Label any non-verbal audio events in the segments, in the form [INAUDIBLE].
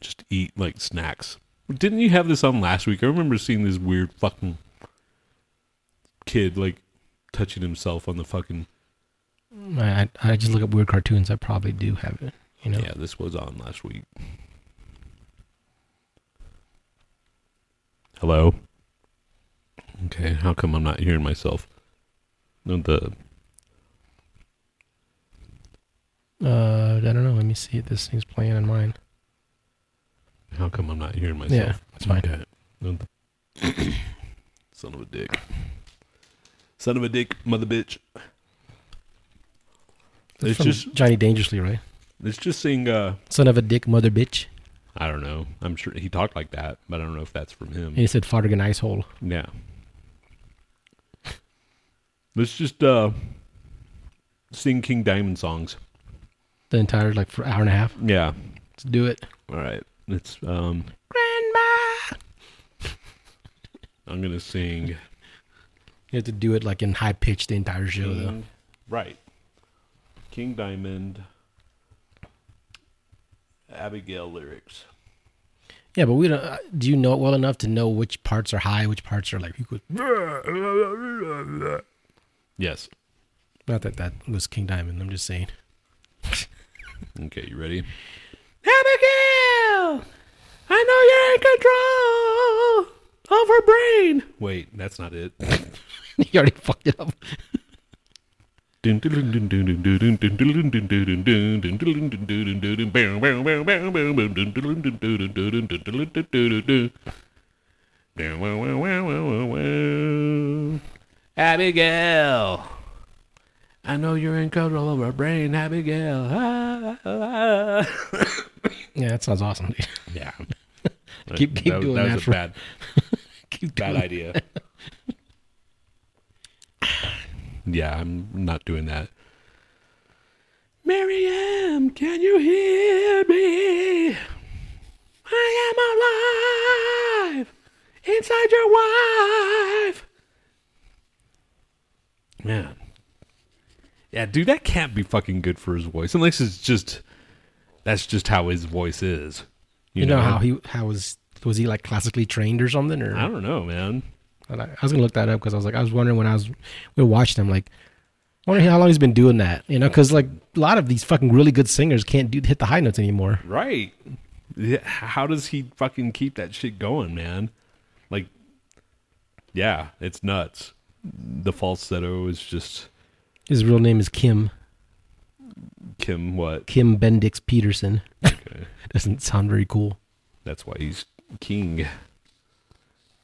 just eat like snacks. Didn't you have this on last week? I remember seeing this weird fucking kid like touching himself on the fucking. I I just look up weird cartoons. I probably do have it. You know. Yeah, this was on last week. Hello. Okay, how come I'm not hearing myself? No, the Uh, I don't know. Let me see if this thing's playing on mine. How come I'm not hearing myself? Yeah, that's fine. Okay. [COUGHS] Son of a dick. Son of a dick, mother bitch. It's From just Johnny Dangerously, right? it's just saying uh Son of a dick, mother bitch. I don't know. I'm sure he talked like that, but I don't know if that's from him. And he said fartigan ice hole. Yeah. Let's just uh sing King Diamond songs. The entire like for hour and a half. Yeah. Let's do it. All right. It's um Grandma. I'm gonna sing You have to do it like in high pitch the entire show though. King, right. King Diamond Abigail lyrics. Yeah, but we don't. Uh, do you know it well enough to know which parts are high, which parts are like? You could, Yes. not that that was King Diamond. I'm just saying. Okay, you ready? Abigail, I know you're in control of her brain. Wait, that's not it. you already fucked it up. Abigail. I know you're in control of our brain, Abigail. Ah, [LAUGHS] ah. Yeah, that sounds awesome. Dude. Yeah. [LAUGHS] Keep- keep that, doing that that was for- a bad, [LAUGHS] Keep bad idea. [SIGHS] yeah, I'm not doing that. Miriam, can you hear me? I am alive inside your wife. Man. Yeah, dude, that can't be fucking good for his voice. Unless it's just that's just how his voice is. You know how he how was was he like classically trained or something? Or I don't know, man. I, I was gonna look that up because I was like I was wondering when I was we watching him like wondering how long he's been doing that. You know, because like a lot of these fucking really good singers can't do hit the high notes anymore. Right. How does he fucking keep that shit going, man? Like, yeah, it's nuts. The falsetto is just His real name is Kim Kim. What? Kim Bendix Petersen. Okay, [LAUGHS] Doesn't sound very cool. that's why he's king.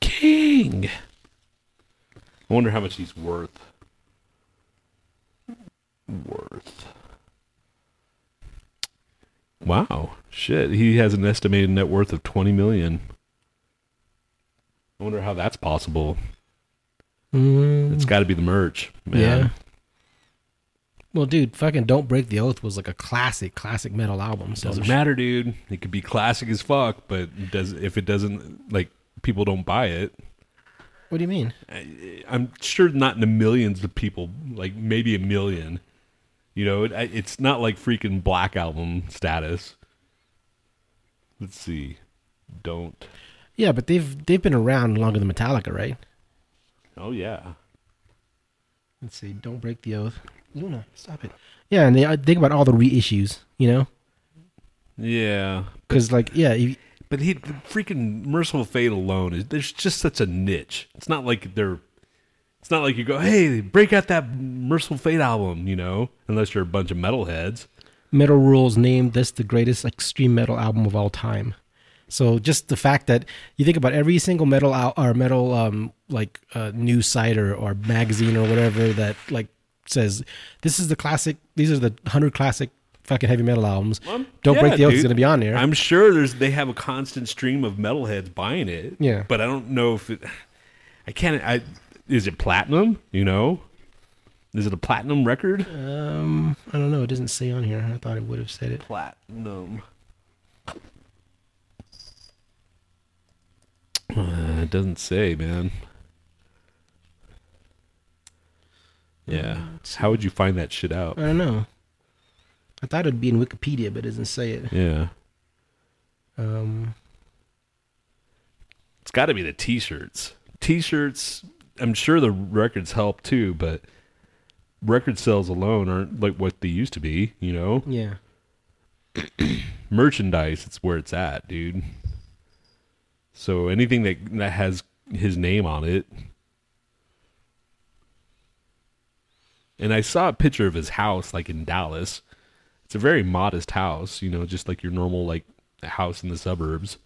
King. I wonder how much he's worth. Worth. Wow, shit. He has an estimated net worth of twenty million. I wonder how that's possible. Mm, It's got to be the merch, man. Yeah. Well, dude, fucking "Don't Break the Oath" was like a classic, classic metal album. So it Doesn't matter, dude. It could be classic as fuck, but does if it doesn't like people don't buy it? What do you mean? I, I'm sure not in the millions of people, like maybe a million. You know, it, it's not like freaking Black Album status. Let's see. Don't. Yeah, but they've they've been around longer than Metallica, right? Oh yeah. Let's see. Don't break the oath. Luna, stop it. Yeah, and they I think about all the reissues, you know, Yeah. because like yeah, if, But he, the freaking Mercyful Fate alone is there's just such a niche. It's not like they're. It's not like you go, hey, break out that Mercyful Fate album, you know, unless you're a bunch of metalheads. Metal Rules named this the greatest extreme metal album of all time. So just the fact that you think about every single metal out or metal um like uh, news site or, or magazine or whatever that like says this is the classic. These are the hundred classic fucking heavy metal albums. Um, Don't yeah, break the oath is going to be on there. I'm sure there's they have a constant stream of metalheads buying it. Yeah. but I don't know if it. I can't. I is it platinum? You know, is it a platinum record? um, I don't know. It doesn't say on here. I thought it would have said it. Platinum. Uh, it doesn't say, man. Yeah. How would you find that shit out? I don't know. I thought it'd be in Wikipedia, but it doesn't say it. Yeah. Um, It's got to be the t-shirts. T-shirts. I'm sure the records help too, but record sales alone aren't like what they used to be. You know, Yeah. [CLEARS THROAT] merchandise. It's where it's at, dude. So anything that that has his name on it. And I saw a picture of his house, like in Dallas. It's a very modest house, you know, just like your normal like house in the suburbs.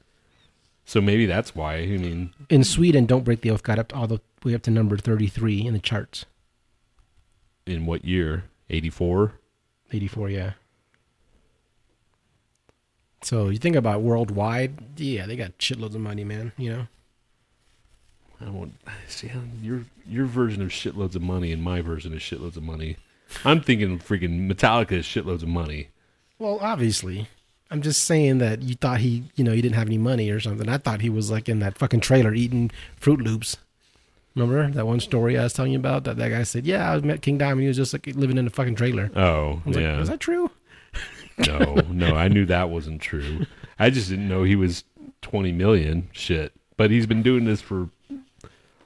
So maybe that's why. I mean, In Sweden, Don't Break the Oath got up to all the way up to number 33 in the charts. in what year? Eighty four. 84, yeah. So you think about worldwide, yeah, they got shitloads of money, man. You know, I don't see your your version of shitloads of money and my version of shitloads of money. I'm thinking freaking Metallica is shitloads of money. well, obviously, I'm just saying that you thought he, you know, he didn't have any money or something. I thought he was like in that fucking trailer eating Fruit Loops. Remember that one story I was telling you about? That that guy said, "Yeah, I met King Diamond. He was just like living in a fucking trailer." Oh, yeah. like, "Is that true?" no, no, I knew that wasn't true. I just didn't know he was 20 million. Shit. But he's been doing this for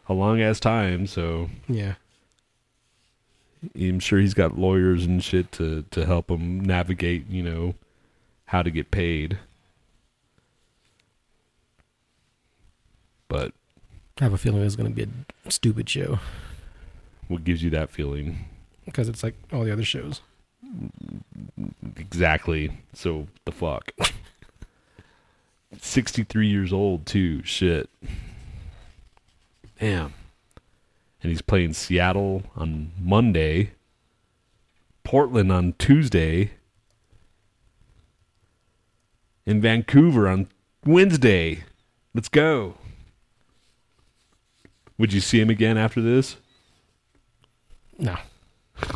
a long ass time, so Yeah. I'm sure he's got lawyers and shit to to help him navigate, you know, how to get paid. But I have a feeling it's going to be a stupid show what gives you that feeling? because it's like all the other shows. Exactly. So the fuck. [LAUGHS] 63 years old too. Shit. Damn. And he's playing Seattle on Monday, Portland on Tuesday, and Vancouver on Wednesday. Let's go. Would you see him again after this? No. [LAUGHS]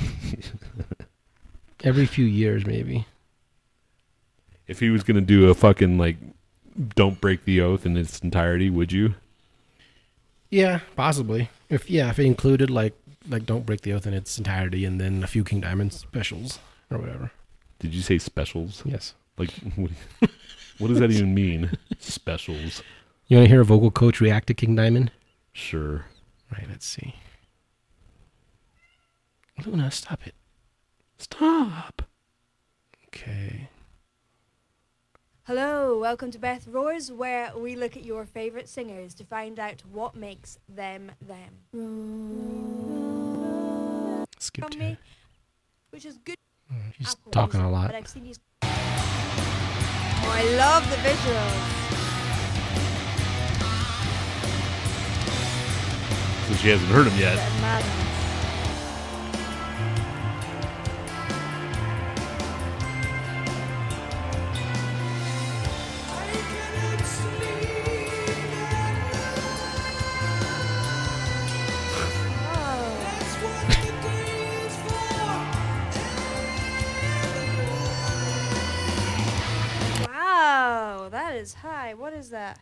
Every few years, maybe. If he was going to do a fucking like don't break the oath in its entirety, would you? Yeah, possibly. If yeah, if it included like like don't break the oath in its entirety, and then a few King Diamond specials or whatever. Did you say specials? Yes. Like, what, what does that even mean? Specials. You want to hear a vocal coach react to King Diamond? Sure. Right. Let's see. Luna, stop it. Stop. Okay. Hello, welcome to Beth Roars, where we look at your favourite singers to find out what makes them them. Skip to me, which is good. Uh, oh, She's Apple talking a lot. But I've seen these. Oh, I love the visuals. So she hasn't heard him yet. Is high. What is that?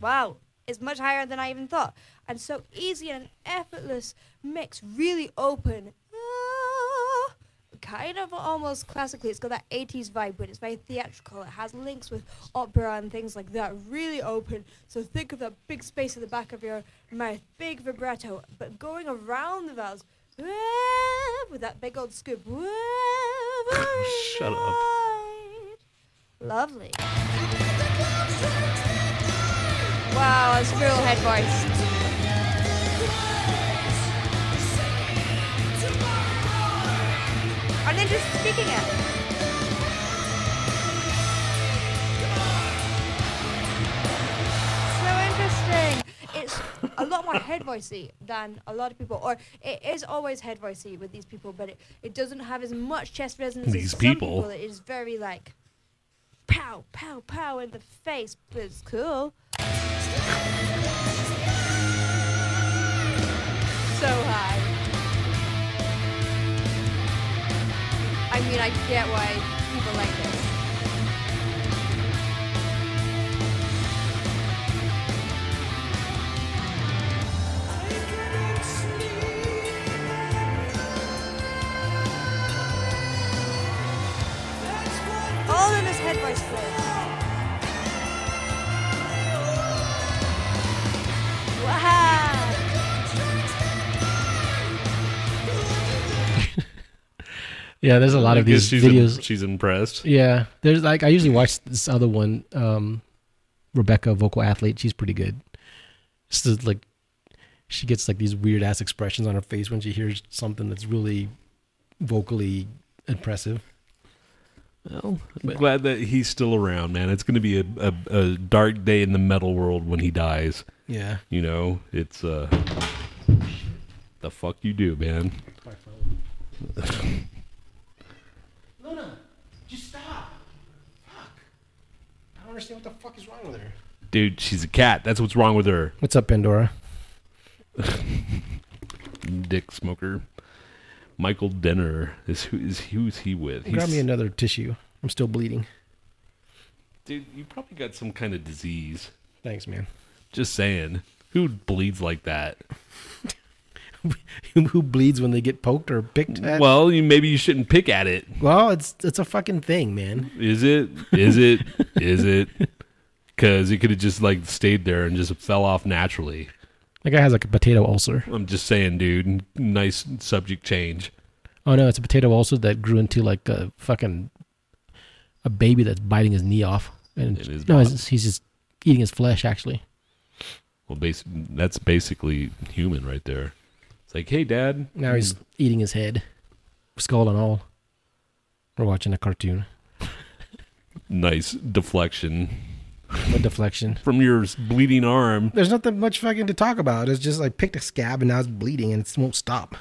Wow, it's much higher than I even thought. And so easy and effortless mix, really open. Ah, kind of almost classically. It's got that 80s vibe, but it's very theatrical. It has links with opera and things like that. Really open. So think of that big space at the back of your mouth, big vibrato, but going around the vowels with that big old scoop. [LAUGHS] Shut up. Lovely. Wow, that's real head voice. And then just speaking it. So interesting. It's a lot more head voicey than a lot of people, or it is always head voicey with these people, but it, it doesn't have as much chest resonance These people. people. It is very like pow, pow, pow in the face, but it's cool. So high. I mean, I get why people like it. all in his head. Wow. [LAUGHS] yeah, there's a lot I of these she's videos. In, she's impressed. Yeah, there's like I usually watch this other one, um, Rebecca, vocal athlete. She's pretty good. This is like she gets like these weird ass expressions on her face when she hears something that's really vocally impressive. Well, I'm glad that he's still around, man. It's going to be a, a, a dark day in the metal world when he dies. Yeah. You know, it's uh, the fuck you do, man. [LAUGHS] Luna, just stop. Fuck. I don't understand what the fuck is wrong with her. Dude, she's a cat. That's what's wrong with her. What's up, Pandora? [LAUGHS] Dick smoker. Michael Denner is who is who's he with? Grab me another tissue. I'm still bleeding. dude, you probably got some kind of disease. Thanks, man. Just saying. Who bleeds like that? Who [LAUGHS] who bleeds when they get poked or picked at? Well, you maybe you shouldn't pick at it. well, it's it's a fucking thing, man. Is it? Is it? Is it? Because it could have just like stayed there and just fell off naturally. That guy has like a potato ulcer. I'm just saying, dude. Nice subject change. Oh no, it's a potato ulcer that grew into like a fucking a baby that's biting his knee off. And It is no, he's, he's just eating his flesh. Actually, Well, bas- that's basically human right there. It's like, hey, dad. now he's eating his head, skull and all. We're watching a cartoon. [LAUGHS] nice deflection What deflection? from your bleeding arm. There's nothing much fucking to talk about. It's just like picked a scab and now it's bleeding and it won't stop.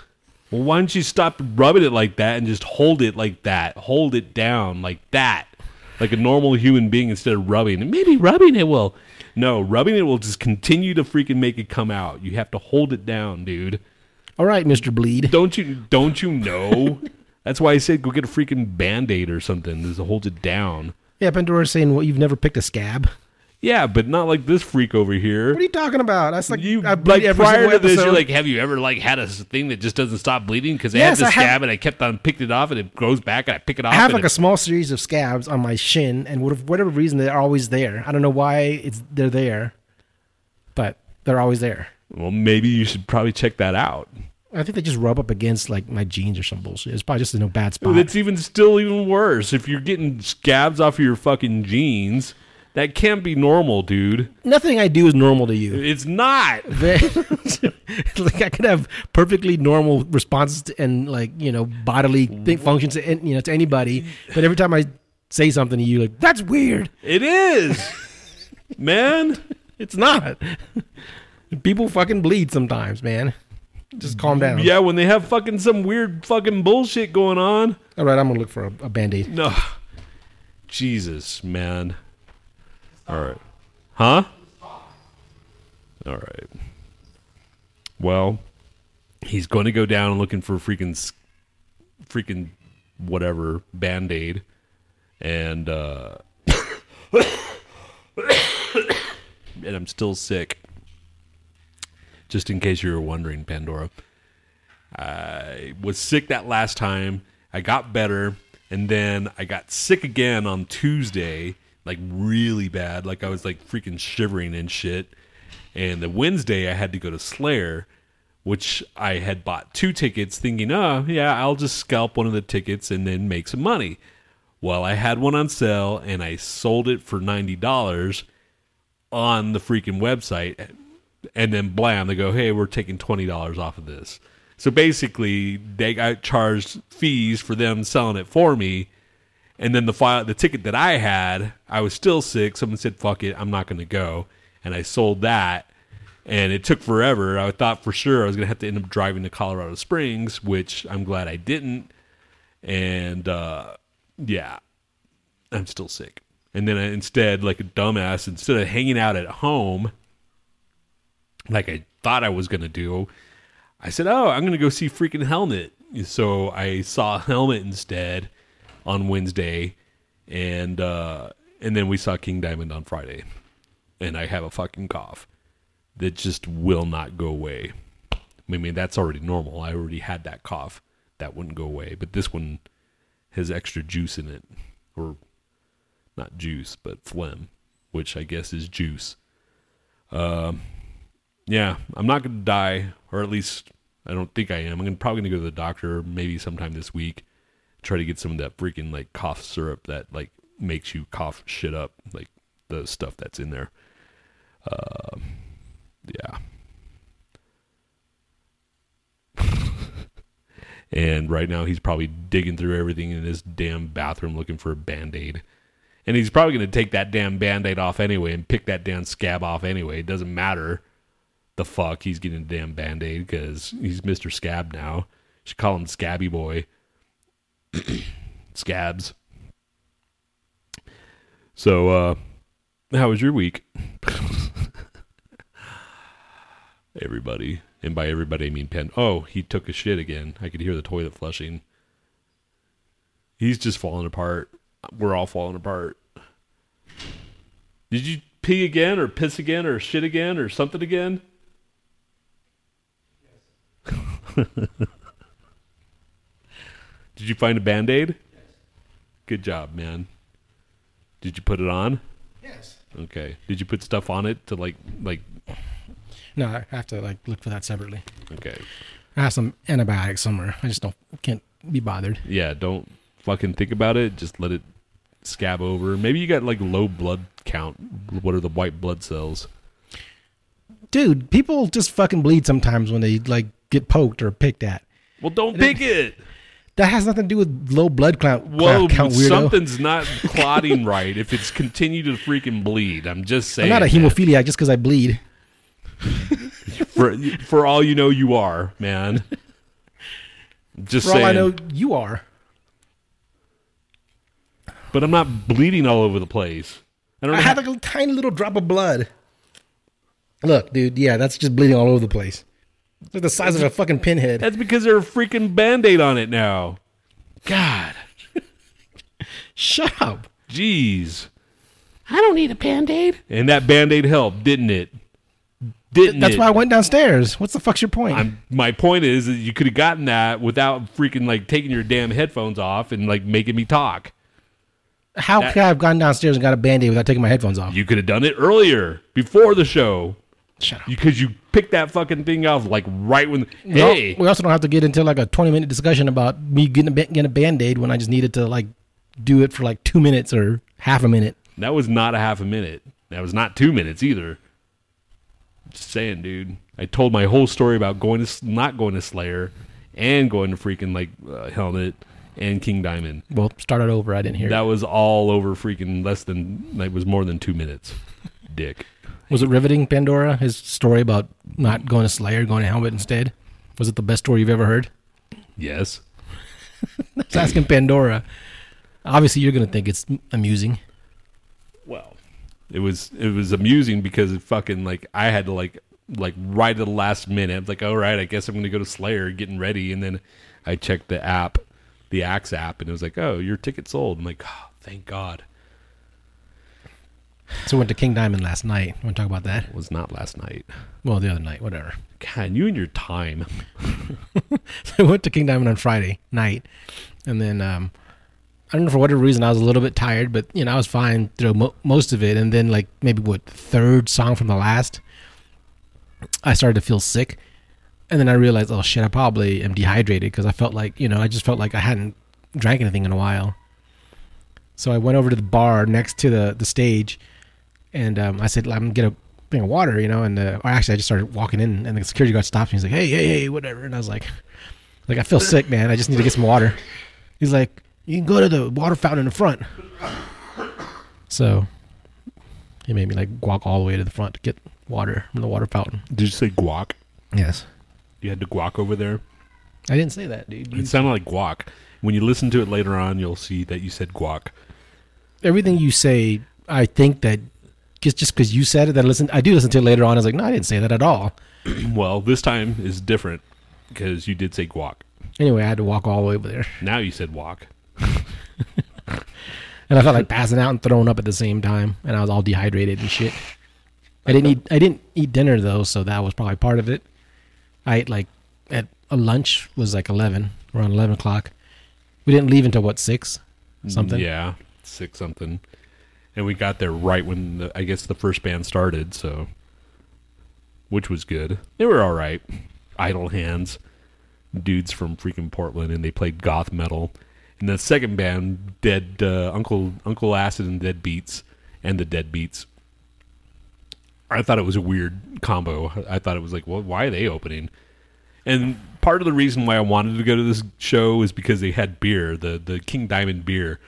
Well, why don't you stop rubbing it like that and just hold it like that? Hold it down like that, like a normal human being instead of rubbing. And maybe rubbing it will. No, rubbing it will just continue to freaking make it come out. You have to hold it down, dude. All right, Mister Bleed. Don't you? Don't you know? [LAUGHS] That's why I said go get a freaking band aid or something. Just holds it down. Yeah, Pandora's saying, "Well, you've never picked a scab." Yeah, but not like this freak over here. What are you talking about? That's like you I like prior to this, you're like, have you ever like had a thing that just doesn't stop bleeding? Because I Yes, had I the have- scab and I kept on picked it off and it grows back and I pick it off. I have like it- a small series of scabs on my shin, and whatever reason, they're always there. I don't know why it's they're there, but they're always there. well, maybe you should probably check that out. I think they just rub up against like my jeans or some bullshit. It's probably just in a bad spot. It's even still even worse if you're getting scabs off of your fucking jeans. That can't be normal, dude. Nothing I do is normal to you. It's not. [LAUGHS] [LAUGHS] like I could have perfectly normal responses to, and like you know bodily functions to you know to anybody, but every time I say something to you, like that's weird. It is, man. [LAUGHS] It's not. People fucking bleed sometimes, man. Just calm down. Yeah, when they have fucking some weird fucking bullshit going on. All right, I'm gonna look for a, a band aid. No, Jesus, man. All right, huh? All right. Well, he's going to go down looking for freaking, freaking, whatever band aid, and uh, and I'm still sick. Just in case you were wondering, Pandora. I was sick that last time. I got better, and then I got sick again on Tuesday, like really bad. Like I was like freaking shivering and shit. And the Wednesday I had to go to Slayer, which I had bought two tickets, thinking, oh yeah, I'll just scalp one of the tickets and then make some money. Well, I had one on sale and I sold it for ninety dollars on the freaking website and then blam they go hey we're taking $20 off of this. So basically they got charged fees for them selling it for me and then the file the ticket that i had i was still sick. Someone said fuck it i'm not going to go and i sold that and it took forever. I thought for sure i was going to have to end up driving to colorado springs which i'm glad i didn't and uh, yeah i'm still sick. And then I, instead like a dumbass instead of hanging out at home like I thought I was going to do, I said, "Oh, I'm going to go see freaking Helmet." So I saw Helmet instead on Wednesday, and uh, and then we saw King Diamond on Friday, and I have a fucking cough that just will not go away. I mean, that's already normal. I already had that cough that wouldn't go away, but this one has extra juice in it, or not juice, but phlegm, which I guess is juice. Um, yeah, I'm not going to die, or at least I don't think I am. I'm probably going to go to the doctor maybe sometime this week try to get some of that freaking like cough syrup that like makes you cough shit up, like the stuff that's in there. Um, yeah. [LAUGHS] and right now he's probably digging through everything in his damn bathroom looking for a band-aid and he's probably going to take that damn band-aid off anyway and pick that damn scab off anyway it doesn't matter the fuck he's getting a damn band-aid because he's mr scab now should call him scabby boy [CLEARS THROAT] scabs so uh how was your week [LAUGHS] everybody and by everybody I mean Pen. Oh, he took a shit again. I could hear the toilet flushing. He's just falling apart. We're all falling apart. Did you pee again or piss again or shit again or something again? [LAUGHS] Did you find a band-aid? Good job, man. Did you put it on? Yes. Okay. Did you put stuff on it to like like No, I have to like look for that separately. okay. I have some antibiotics somewhere. I just don't can't be bothered. yeah, don't fucking think about it. Just let it scab over. Maybe you got like low blood count. What are the white blood cells? Dude, people just fucking bleed sometimes when they like get poked or picked at. Well, don't pick it. That has nothing to do with low blood count. Whoa, count weirdo. something's not [LAUGHS] clotting right if it's continued to freaking bleed. I'm just saying. I'm not a hemophiliac just because I bleed. [LAUGHS] For, for all you know, you are, man. Just For saying. all I know, you are. But I'm not bleeding all over the place. I don't I had like a tiny little drop of blood. Look, dude, yeah, that's just bleeding all over the place. It's like the size of a fucking pinhead. That's because there's a freaking band-aid on it now. God. Shut up. Jeez. I don't need a band-aid. And that band-aid helped, didn't it? Didn't That's it? why I went downstairs. What's the fuck's your point? I'm, my point is that you could have gotten that without freaking like taking your damn headphones off and like making me talk. How that- could I have gone downstairs and got a band-aid without taking my headphones off? You could have done it earlier, before the show, Shut up. because you picked that fucking thing off like right when. Hey, we also don't have to get into like a 20 minute discussion about me getting a, getting a band-aid when I just needed to like do it for like two minutes or half a minute. that was not a half a minute. That was not two minutes either. Just saying, dude. I told my whole story about going to not going to Slayer and going to freaking like uh, Helmet and King Diamond. Well, start it over. I didn't hear That it. was all over freaking less than like was more than two minutes. [LAUGHS] Dick. Was it riveting, Pandora? His story about not going to Slayer, going to Helmet instead? Was it the best story you've ever heard? Yes. [LAUGHS] I was asking Pandora. Obviously, you're going to think it's amusing. Well, it was it was amusing because it fucking like I had to like like right at the last minute. Like, all right, I guess I'm gonna go to Slayer, getting ready, and then I checked the app, the Axe app, and it was like, oh, your ticket sold. I'm like, oh, thank God. So I went to King Diamond last night. Want to talk about that? It was not last night. Well, the other night, whatever. God, you and your time. [LAUGHS] So I went to King Diamond on Friday night, and then um, I don't know for whatever reason I was a little bit tired, but you know I was fine through mo- most of it. And then like maybe what third song from the last, I started to feel sick, and then I realized, oh shit, I probably am dehydrated because I felt like you know I just felt like I hadn't drank anything in a while. So I went over to the bar next to the the stage, and um, I said, "I'm gonna get a thing of water," you know. And uh, or actually, I just started walking in, and the security guard stopped me. He's like, "Hey, hey, hey, whatever," and I was like. Like I feel sick, man. I just need to get some water. He's like, you can go to the water fountain in the front. So he made me like walk all the way to the front to get water from the water fountain. Did you say guac? Yes. You had to guac over there. I didn't say that, dude. You- It sounded like guac. When you listen to it later on, you'll see that you said guac. everything you say, I think that just just because you said it, that I listen, I do listen to it later on. I was like, no, I didn't say that at all. [CLEARS THROAT] Well, this time is different because you did say guac. Anyway, I had to walk all the way over there, Now you said walk. [LAUGHS] and I felt like passing out and throwing up at the same time, and I was all dehydrated and shit. I didn't eat. I didn't eat dinner though, so that was probably part of it. I ate like at a lunch was like eleven, around eleven o'clock. We didn't leave until what six, something. Yeah, six something. And we got there right when the, I guess the first band started, so which was good. They were all right. Idle Hands, dudes from freaking Portland, and they played goth metal. And the second band, Dead uh, Uncle Uncle Acid and Deadbeats, and the Deadbeats. I thought it was a weird combo. I thought it was like, well, why are they opening? And part of the reason why I wanted to go to this show is because they had beer, the the King Diamond beer,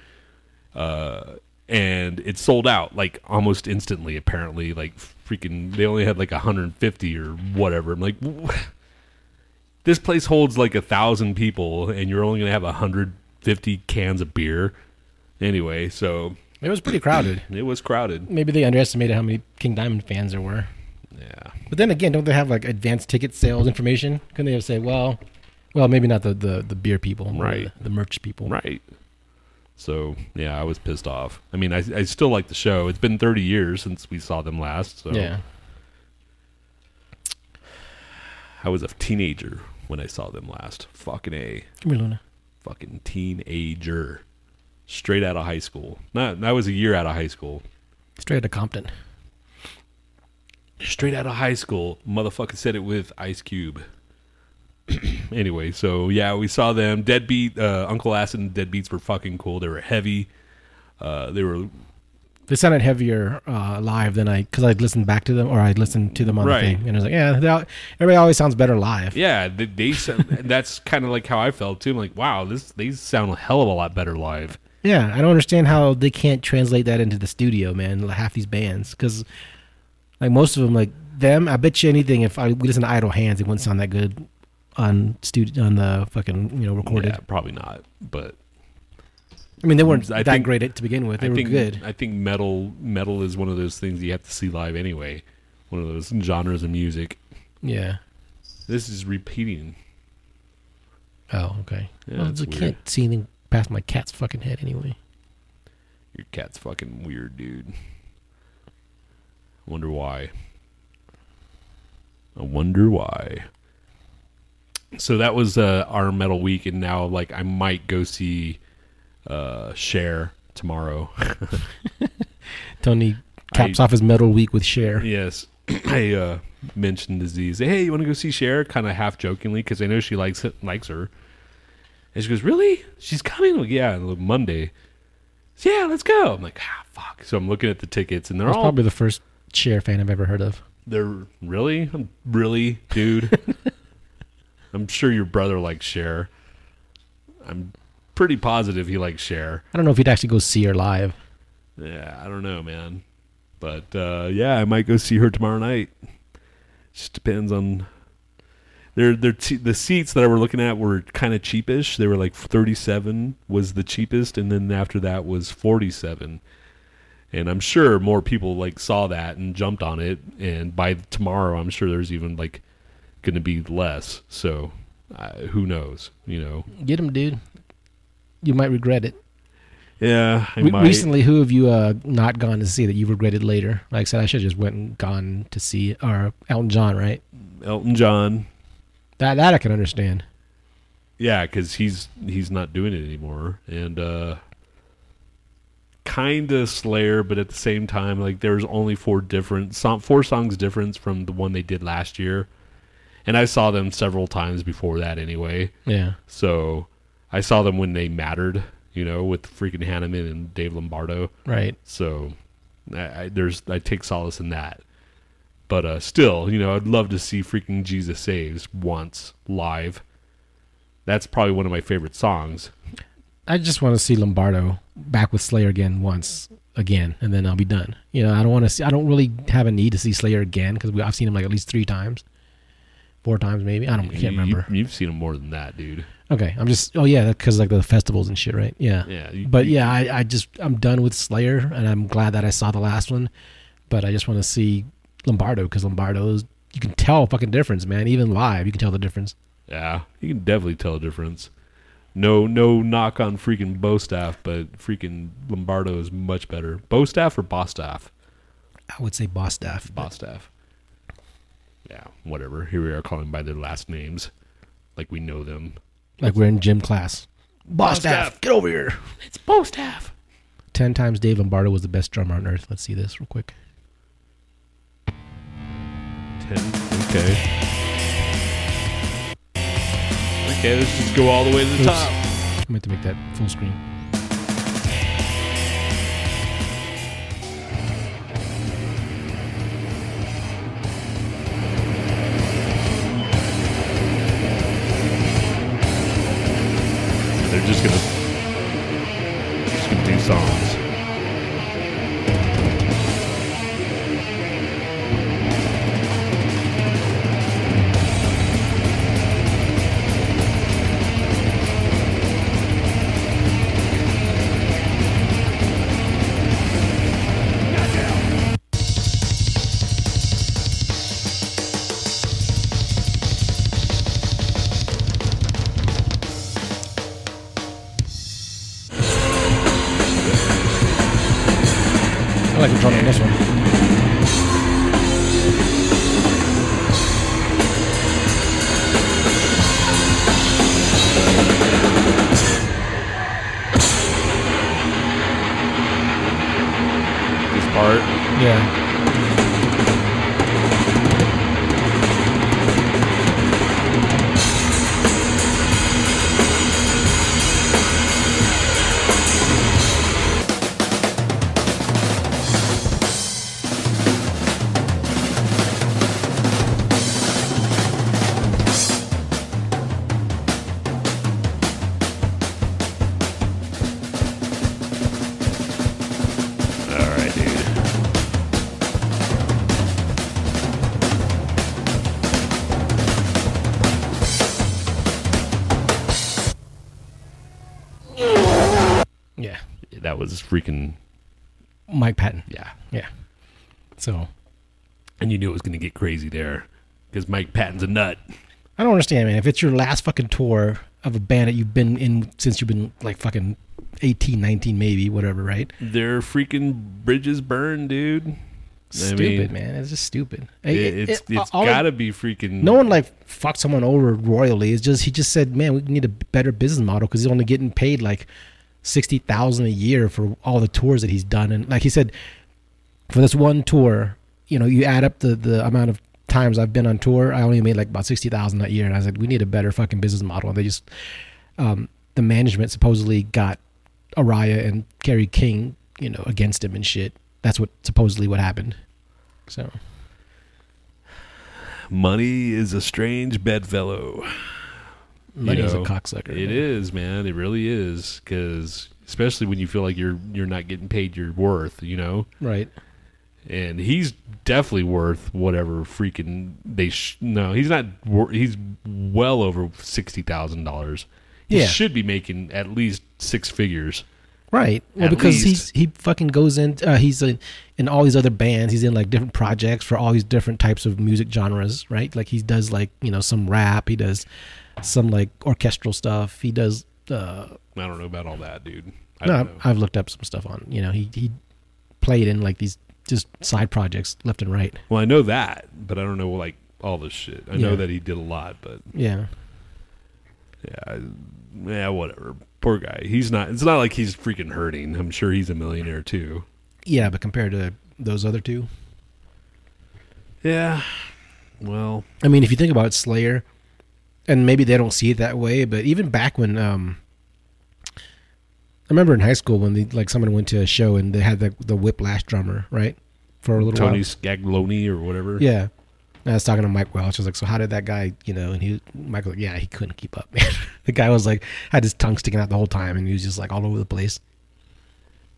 uh, and it sold out like almost instantly. Apparently, like freaking, they only had like 150 or whatever. I'm like, [LAUGHS] this place holds like a thousand people, and you're only gonna have 150 cans of beer. Anyway, so It was pretty crowded. [CLEARS THROAT] it was crowded. Maybe they underestimated how many King Diamond fans there were. Yeah, But then again, don't they have like advanced ticket sales information? Couldn't they have said, well, well, maybe not the the, the beer people, Right. The, the merch people, right. So yeah, I was pissed off. I mean, I I still like the show. It's been 30 years since we saw them last. So Yeah, I was a teenager when I saw them last. Fucking a. come here, Luna. Fucking teenager. Straight out of high school. Not that was a year out of high school. Straight out of Compton. Straight out of high school. Motherfucker said it with Ice Cube. [CLEARS THROAT] anyway, so yeah, we saw them. Deadbeat, uh, Uncle Acid and Deadbeats were fucking cool. They were heavy. Uh, they were They sounded heavier uh, live than I because I'd listened back to them or I'd listened to them on Right. the thing, and I was like, yeah, they all, everybody always sounds better live. yeah. They, they sound, [LAUGHS] that's kind of like how I felt too. I'm like, wow, this these sound a hell of a lot better live. Yeah, I don't understand how they can't translate that into the studio, man. like Half these bands, because like most of them, like them, I bet you anything. If I we listen to Idle Hands, it wouldn't sound that good on studio on the fucking you know recorded. Yeah, probably not, but I mean, they weren't I that think- great at- to begin with. They I were think good. I think metal metal is one of those things you have to see live anyway. One of those genres of music. Yeah. This is repeating. Oh, okay. Yeah, well, I weird. can't see anything past my cat's fucking head anyway. Your cat's fucking weird, dude. I wonder why. I wonder why. So that was uh, our metal week, and now like I might go see uh, Cher tomorrow. [LAUGHS] Tony caps I- off his metal week with Cher. yes, [CLEARS THROAT] I uh, mentioned disease. Hey, you want to go see Cher? Kind of half jokingly because I know she likes it, likes her. And she goes, "Really? She's coming? Like, yeah, Monday." So, yeah, let's go. I'm like, ah, fuck. So I'm looking at the tickets, and they're That's all probably the first Cher fan I've ever heard of. They're really, really, dude. [LAUGHS] I'm sure your brother likes Cher. I'm pretty positive he likes Cher. I don't know if he'd actually go see her live. Yeah, I don't know, man. But uh, yeah, I might go see her tomorrow night. Just depends on. They're, they're t- the seats that I were looking at were kind of cheapish. They were like 37 was the cheapest, and then after that was 47. And I'm sure more people like saw that and jumped on it. And by tomorrow, I'm sure there's even like going to be less. So uh, who knows? You know? Get him, dude. You might regret it. Yeah, I Re- might. recently, who have you uh, not gone to see that you regretted later? Like I said, I should have just went and gone to see or Elton John, right? Elton John. That that I can understand. Yeah, because he's he's not doing it anymore, and uh kind of Slayer, but at the same time, like there's only four different song, four songs difference from the one they did last year, and I saw them several times before that anyway. Yeah. So I saw them when they mattered, you know, with freaking Hanneman and Dave Lombardo. Right. So I, I, there's I take solace in that. But uh, still, you know, I'd love to see freaking Jesus Saves once live. That's probably one of my favorite songs. I just want to see Lombardo back with Slayer again once again, and then I'll be done. You know, I don't want to see. I don't really have a need to see Slayer again because I've seen him like at least three times, four times maybe. I don't. You- can't remember. You, have seen them more than that, dude. Okay, I'm just. Oh yeah, because like the festivals and shit, right? Yeah. Yeah. you- But yeah, I, I just I'm done with Slayer, and I'm glad that I saw the last one. But I just want to see Lombardo because Lombardo is you can tell a fucking difference, man. Even live, you can tell the difference. Yeah, you can definitely tell a difference. No, no knock on freaking Bostaph, but freaking Lombardo is much better. Bostaph or Bostaph? I would say Boss Staff. but- Bostaph. Yeah, whatever. Here we are calling by their last names, like we know them. Like we're in gym class. Boss Staff, get over here. It's Bostaph. Ten times Dave Lombardo was the best drummer on earth. Let's see this real quick. Ten. Okay. Okay, let's just go all the way to the Oops. top. I meant to make that full screen. Just gonna just freaking Mike Patton. yeah. Yeah. So And you knew it was gonna get crazy there because Mike Patton's a nut. I don't understand, man. If it's your last fucking tour of a band that you've been in since you've been like fucking 18, 19, maybe, whatever, right? Their freaking bridges burned, dude. Stupid, man. It's just stupid. It, It- it's it- it's gotta be freaking. No one like fucked someone over royally. It's just he just said, "Man, we need a better business model because he's only getting paid like sixty thousand a year for all the tours that he's done." And like he said, for this one tour, you know, you add up the the amount of times I've been on tour, I only made like about sixty thousand that year. And I said, like, "We need a better fucking business model." And they just, um, the management supposedly got Araya and Kerry King, you know, against him and shit. That's what supposedly what happened. So Money is a strange bedfellow. Money's know, a cocksucker. It man. is, man. It really is. Because especially when you feel like you're you're not getting paid your worth, you know. right. And he's definitely worth whatever freaking they. Sh- no, he's not. Wor- he's well over sixty thousand dollars. He Yeah. should be making at least six figures. Right. Well, because least. he's he fucking goes in. Uh, he's in, in all these other bands. He's in like different projects for all these different types of music genres. Right. Like he does like you know some rap. He does some like orchestral stuff. He does. Uh, I don't know about all that, dude. I no, don't know. I've looked up some stuff on. You know, he he played in like these just side projects left and right. Well, I know that, but I don't know like all this shit. I know that he did a lot, but Yeah. yeah, I- yeah, whatever. Poor guy. He's not. It's not like he's freaking hurting. I'm sure he's a millionaire too. Yeah, but compared to those other two, Yeah. Well, I mean, if you think about Slayer, and maybe they don't see it that way, but even back when, um, I remember in high school when they, like someone went to a show and they had the the Whiplash drummer, right, for a little Tony while. Scaglione or whatever. Yeah, And I was talking to Mike Welch. I was like, "So how did that guy, you know?" And he, Mike was like, "Yeah, he couldn't keep up, [LAUGHS] man. the guy was like had his tongue sticking out the whole time, and he was just like all over the place."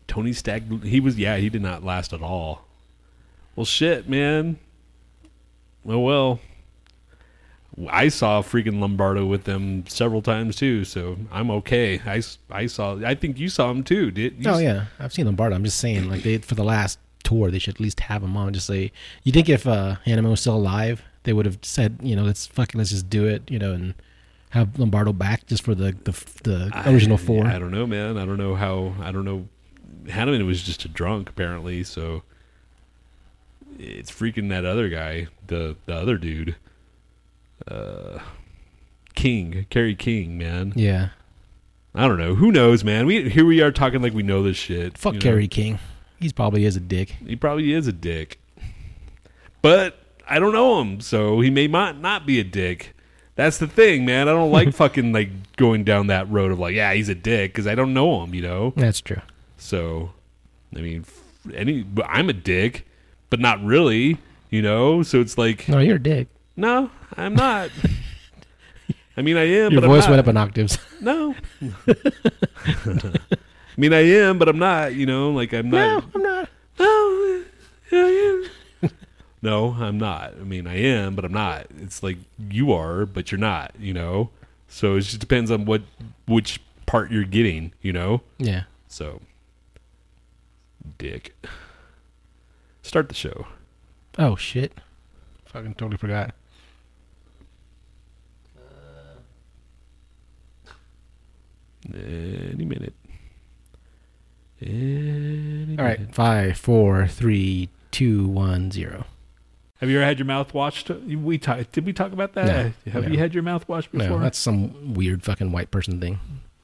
Tony Stag. He was. Yeah, he did not last at all. Well, shit, man. Oh well. I saw freaking Lombardo with them several times too, so I'm okay. I, I saw. I think you saw him too. Did? You Oh yeah, I've seen Lombardo. I'm just saying, like they for the last tour, they should at least have him on. Just say, you think if uh, Hanneman was still alive, they would have said, you know, let's fucking let's just do it, you know, and have Lombardo back just for the the, the I- original four. I don't know, man. I don't know how. I don't know. Hanneman was just a drunk apparently, so it's freaking that other guy, the the other dude, uh, King, Kerry King, man. yeah, I don't know. Who knows, man? We here we are talking like we know this shit. fuck you know? Kerry King. He's probably is a dick. He probably is a dick, but I don't know him, so he may not not be a dick. That's the thing, man. I don't like [LAUGHS] fucking like going down that road of like, yeah, he's a dick because I don't know him, you know. That's true. So, I mean, any I'm a dick, but not really, you know. So it's like, No, you're a dick. No, I'm not. I mean, I am. Your but voice I'm went up in octaves. No. I mean, I am, but I'm not. You know, like I'm not. No, I'm not. No, I am. no, I'm not. I mean, I am, but I'm not. It's like you are, but you're not. You know. So it just depends on what which part you're getting. You know. Yeah. So, dick. Start the show. Oh shit. Fucking totally forgot. Any minute. Any All right. minute. Five, four, three, two, one, zero. Have you ever had your mouth washed? We ta- did we talk about that? No, Have no. you had your mouth washed before? No, that's some weird fucking white person thing.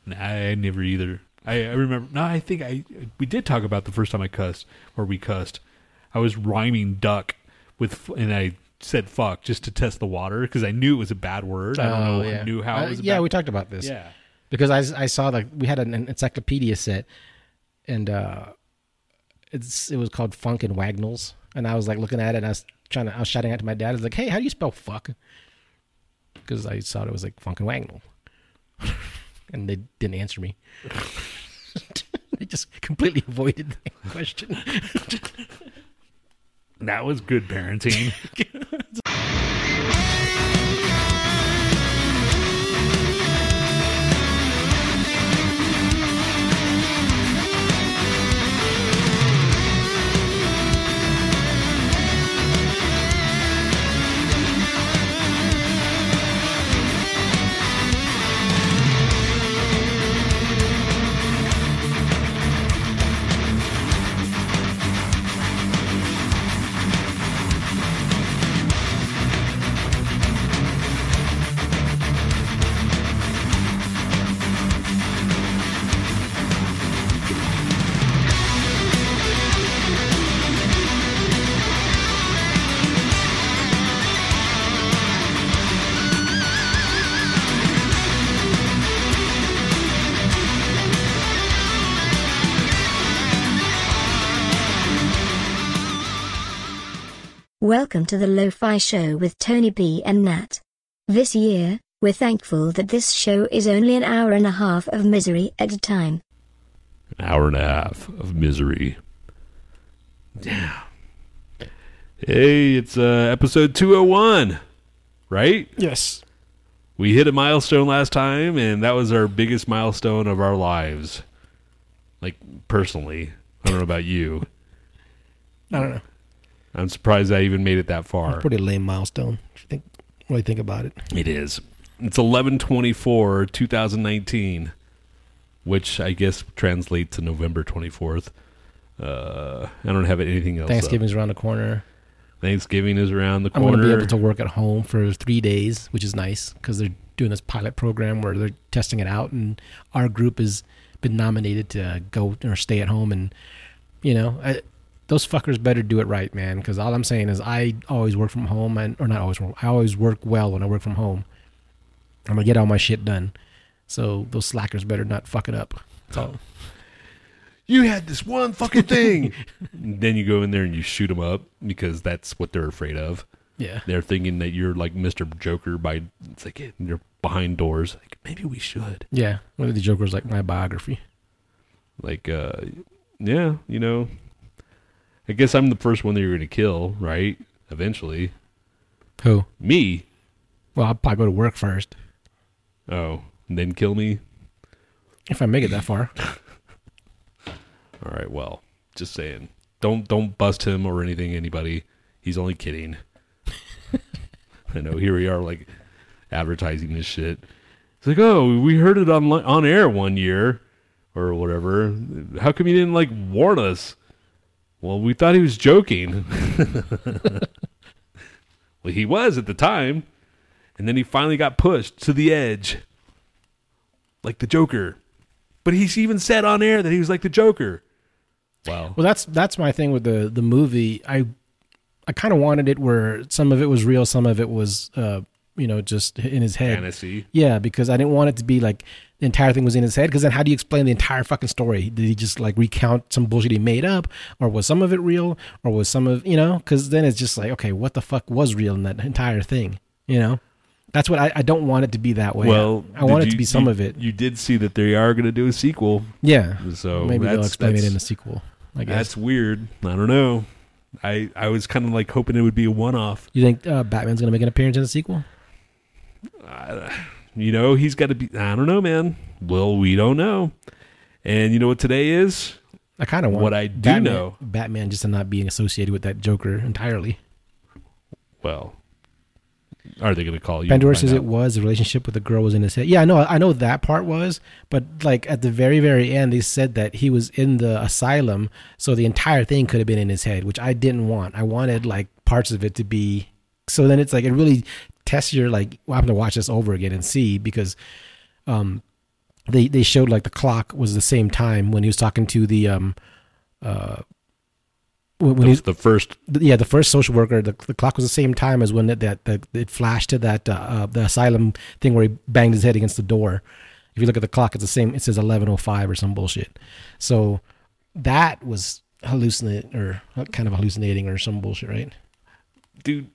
Nah, I never either. I, I remember. No, I think I we did talk about the first time I cussed or we cussed. I was rhyming duck with and I said fuck just to test the water because I knew it was a bad word. I don't know. I knew how Uh, it was. a yeah, bad- we talked about this. Yeah. Because I, I saw like we had an encyclopedia set and uh it's it was called funk and wagnalls. And i was like looking at it and i was trying to i was shouting out to my dad. I was like hey how do you spell fuck? Because i thought it was like funk and wagnall. [LAUGHS] And they didn't answer me. [LAUGHS] They just completely [LAUGHS] avoided the question. That was good parenting. Welcome to the Lo-Fi Show with Tony B and Nhat. This year, we're thankful that this show is only an hour and a half of misery at a time. An hour and a half of misery. Damn. Hey, it's uh, episode 201, right? yes We hit a milestone last time, and that was our biggest milestone of our lives. Like, personally. I don't know about you. i don't know I'm surprised I even made it that far. pretty lame milestone if you think really think about it It is. It's 1124, 2019, which I guess translates to November 24th. Uh, I don't have anything else. up. thanksgiving's around the corner Thanksgiving is around the corner. I'm going to be able to work at home for three days, which is nice because they're doing this pilot program where they're testing it out, and our group has been nominated to go or stay at home, and you know, I, those fuckers better do it right, man. Because all I'm saying is, I always work from home, and or not always work. I always work well when I work from home. I'm gonna get all my shit done, so those slackers better not fuck it up. That's all. you had this one fucking thing. [LAUGHS] then you go in there and you shoot them up because that's what they're afraid of. Yeah, They're thinking that you're like Mr. Joker by it's like you're behind doors. Like maybe we should. yeah. One of the Joker's like my biography. Like uh yeah, you know. I guess I'm the first one that you're going to kill, right? Eventually. Who? Me. Well, I'll probably go to work first Oh, and then kill me. if I make it that far. [LAUGHS] All right, well, just saying. Don't don't bust him or anything anybody. He's only kidding. [LAUGHS] I know here we are like advertising this shit. It's like, "Oh, we heard it on on air one year or whatever. How come you didn't like warn us?" Well, we thought he was joking. [LAUGHS] well, he was at the time. And then he finally got pushed to the edge. Like the Joker. But he's even said on air that he was like the Joker. Wow. Well, that's that's my thing with the the movie. I I kind of wanted it where some of it was real, some of it was uh, you know, just in his head. Fantasy. Yeah, because I didn't want it to be like the entire thing was in his head. Because then, how do you explain the entire fucking story? Did he just like recount some bullshit he made up, or was some of it real, or was some of you know? Because then it's just like, okay, what the fuck was real in that entire thing? You know, that's what I, I don't want it to be that way. Well, I want did it to be some you- of it. You did see that they are going to do a sequel, Yeah, so maybe they'll explain it in the sequel. I guess. That's weird. I don't know. I I was kind of like hoping it would be a one off. You think uh, Batman's gonna make an appearance in the sequel? You know, he's got to be. I don't know, man. Well, we don't know. And you know what today is? I kind of want What I do Batman, know- Batman just to not being associated with that Joker entirely. Well, are they going to call you? Pandora says find it was the relationship with the girl was in his head. Yeah, I know, I know that part was, but like at the very, very end, they said that he was in the asylum, so the entire thing could have been in his head, which I didn't want. I wanted like parts of it to be. So then it's like it really tests your like. Well, I'm gonna watch this over again and see because, um, they they showed like the clock was the same time when he was talking to the um, uh, when, when the, he the first. yeah, the first social worker, the, the clock was the same time as when that that, that it flashed to that uh, uh, the asylum thing where he banged his head against the door. If you look at the clock, it's the same. It says eleven oh five or some bullshit. So that was hallucinate or kind of hallucinating or some bullshit, right? dude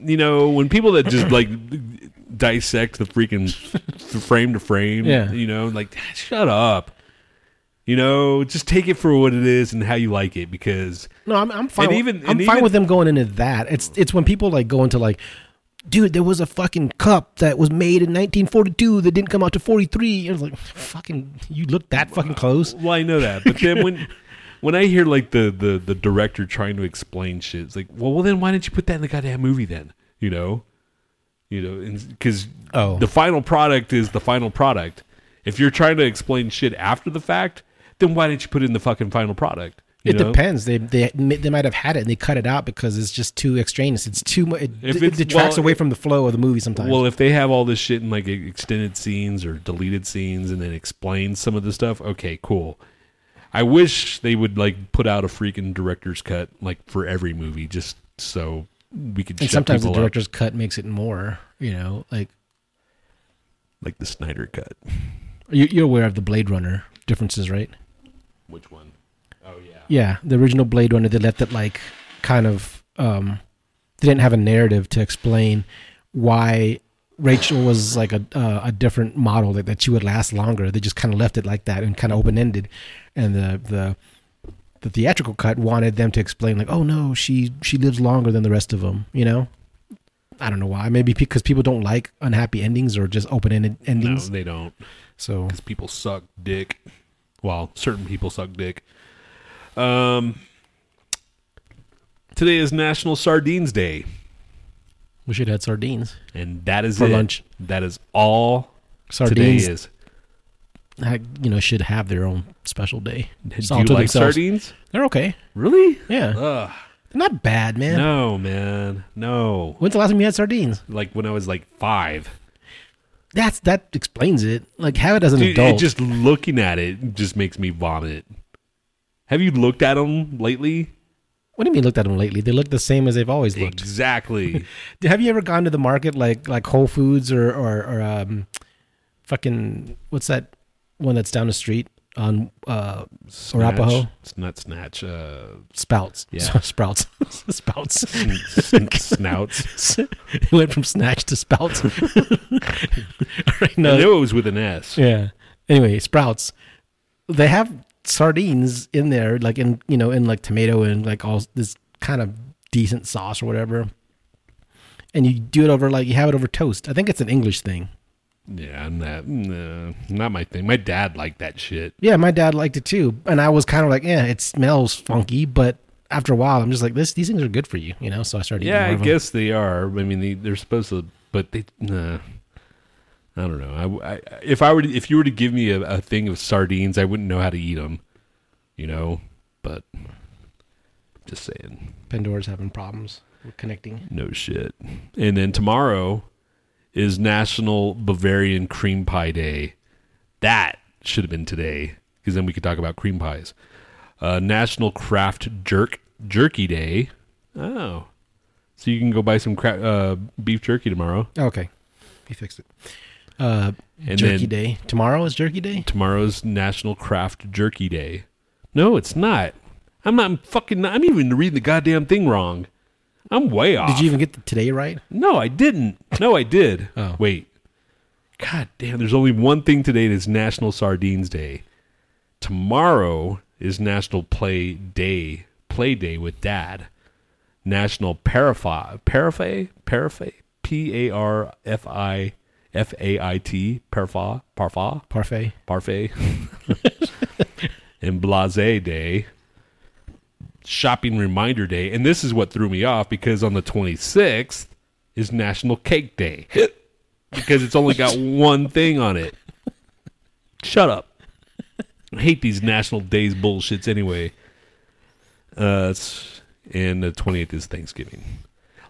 you know when people that just like dissect the freaking frame to frame Yeah. you know like shut up you know just take it for what it is and how you like it because No, I'm I'm fine. With- even- I'm fine even- with them going into that. It's it's when people like go into like, dude, there was a fucking cup that was made in 1942 that didn't come out to 43. I was like, fucking, you look that fucking close. well i know that but then when [LAUGHS] when i hear like the the the director trying to explain shit it's like well well then why didn't you put that in the goddamn movie then you know you know because Oh. the final product is the final product if you're trying to explain shit after the fact then why didn't you put it in the fucking final product you It know? depends. They they they might have had it and they cut it out because it's just too extraneous. It's too much. It, If it detracts well, away from the flow of the movie sometimes. Well, if they have all this shit in like extended scenes or deleted scenes and then explain some of the stuff, okay, cool. I wish they would like put out a freaking director's cut like for every movie just so we could and sometimes the people up, director's cut makes it more. You know, like like the Snyder cut. you, you're aware of the Blade Runner differences, right? Which one? Oh yeah. Yeah, the original Blade Runner, they let that like kind of um they didn't have a narrative to explain why Rachel was like a uh, a different model that, that she would last longer. They just kind of left it like that and kind of open ended, and the the the theatrical cut wanted them to explain like, oh no, she she lives longer than the rest of them. You know, I don't know why. Maybe because people don't like unhappy endings or just open ended endings. No, they don't. So Because people suck dick. Well, certain people suck dick. Um, today is National Sardines Day, we should have had sardines. and that is For it. lunch. That is all Sardines, today is. ha- you know, should have their own special day. Do you like themselves. sardines? They're okay. Really? Yeah, Ugh. they're not bad, man. No, man. No. When's the last time you had sardines? Like when I was like five. That's that explains it. Like have it as an Dude, adult. it just looking at it just makes me vomit. Have you looked at them lately? What do you mean looked at them lately? They look the same as they've always looked. Exactly. [LAUGHS] Have you ever gone to the market like like Whole Foods or or, or um, fucking what's that one that's down the street on uh Arapaho? Snatch. It's not snatch. Uh, [LAUGHS] Sprouts. [LAUGHS] Yeah. Sprouts. Sprouts. sn- snouts. it went from snatch to spouts. All right, I no, knew it was with an S. Yeah. Anyway, Sprouts. They have sardines in there, like in you know, in like tomato and like all this kind of decent sauce or whatever. And you do it over like you have it over toast. I think it's an English thing. Yeah, not, no, not my thing. My dad liked that shit. Yeah, my dad liked it too, and I was kind of like, yeah, it smells funky, but after a while, I'm just like, this. These things are good for you, you know. So I started. eating Yeah, I guess they are. I mean, they, they're supposed to, but they. Nah, I don't know. I, I if I were to, if you were to give me a, a thing of sardines, I wouldn't know how to eat them. You know, but just saying, Pandora's having problems with connecting. no shit. And then tomorrow is National Bavarian Cream Pie Day. That should have been today because then we could talk about cream pies. Uh, National Craft Jerk Jerky Day. Oh, So you can go buy some cra- uh, beef jerky tomorrow. Okay, you fixed it. Uh, And jerky then day tomorrow is Jerky Day. tomorrow's National Craft Jerky Day. No, it's not. I'm not I'm fucking. I'm even reading the goddamn thing wrong. I'm way off. Did you even get the today right? No, I didn't. No, I did. [LAUGHS] Oh. Wait. God damn, there's only one thing today it's National Sardines Day. Tomorrow is National Play Day, Play Day with Dad. National Parafai, Parafai, Parafai, P A R F I F A I T, Parfa, Parfa, Parfait. Parfait, and [LAUGHS] Blase Day, Shopping Reminder Day. And this is what threw me off because on the 26th is National Cake Day [LAUGHS] because it's only got [LAUGHS] one thing on it. Shut up. I hate these national days bullshits anyway. Uh, and the 28th is Thanksgiving.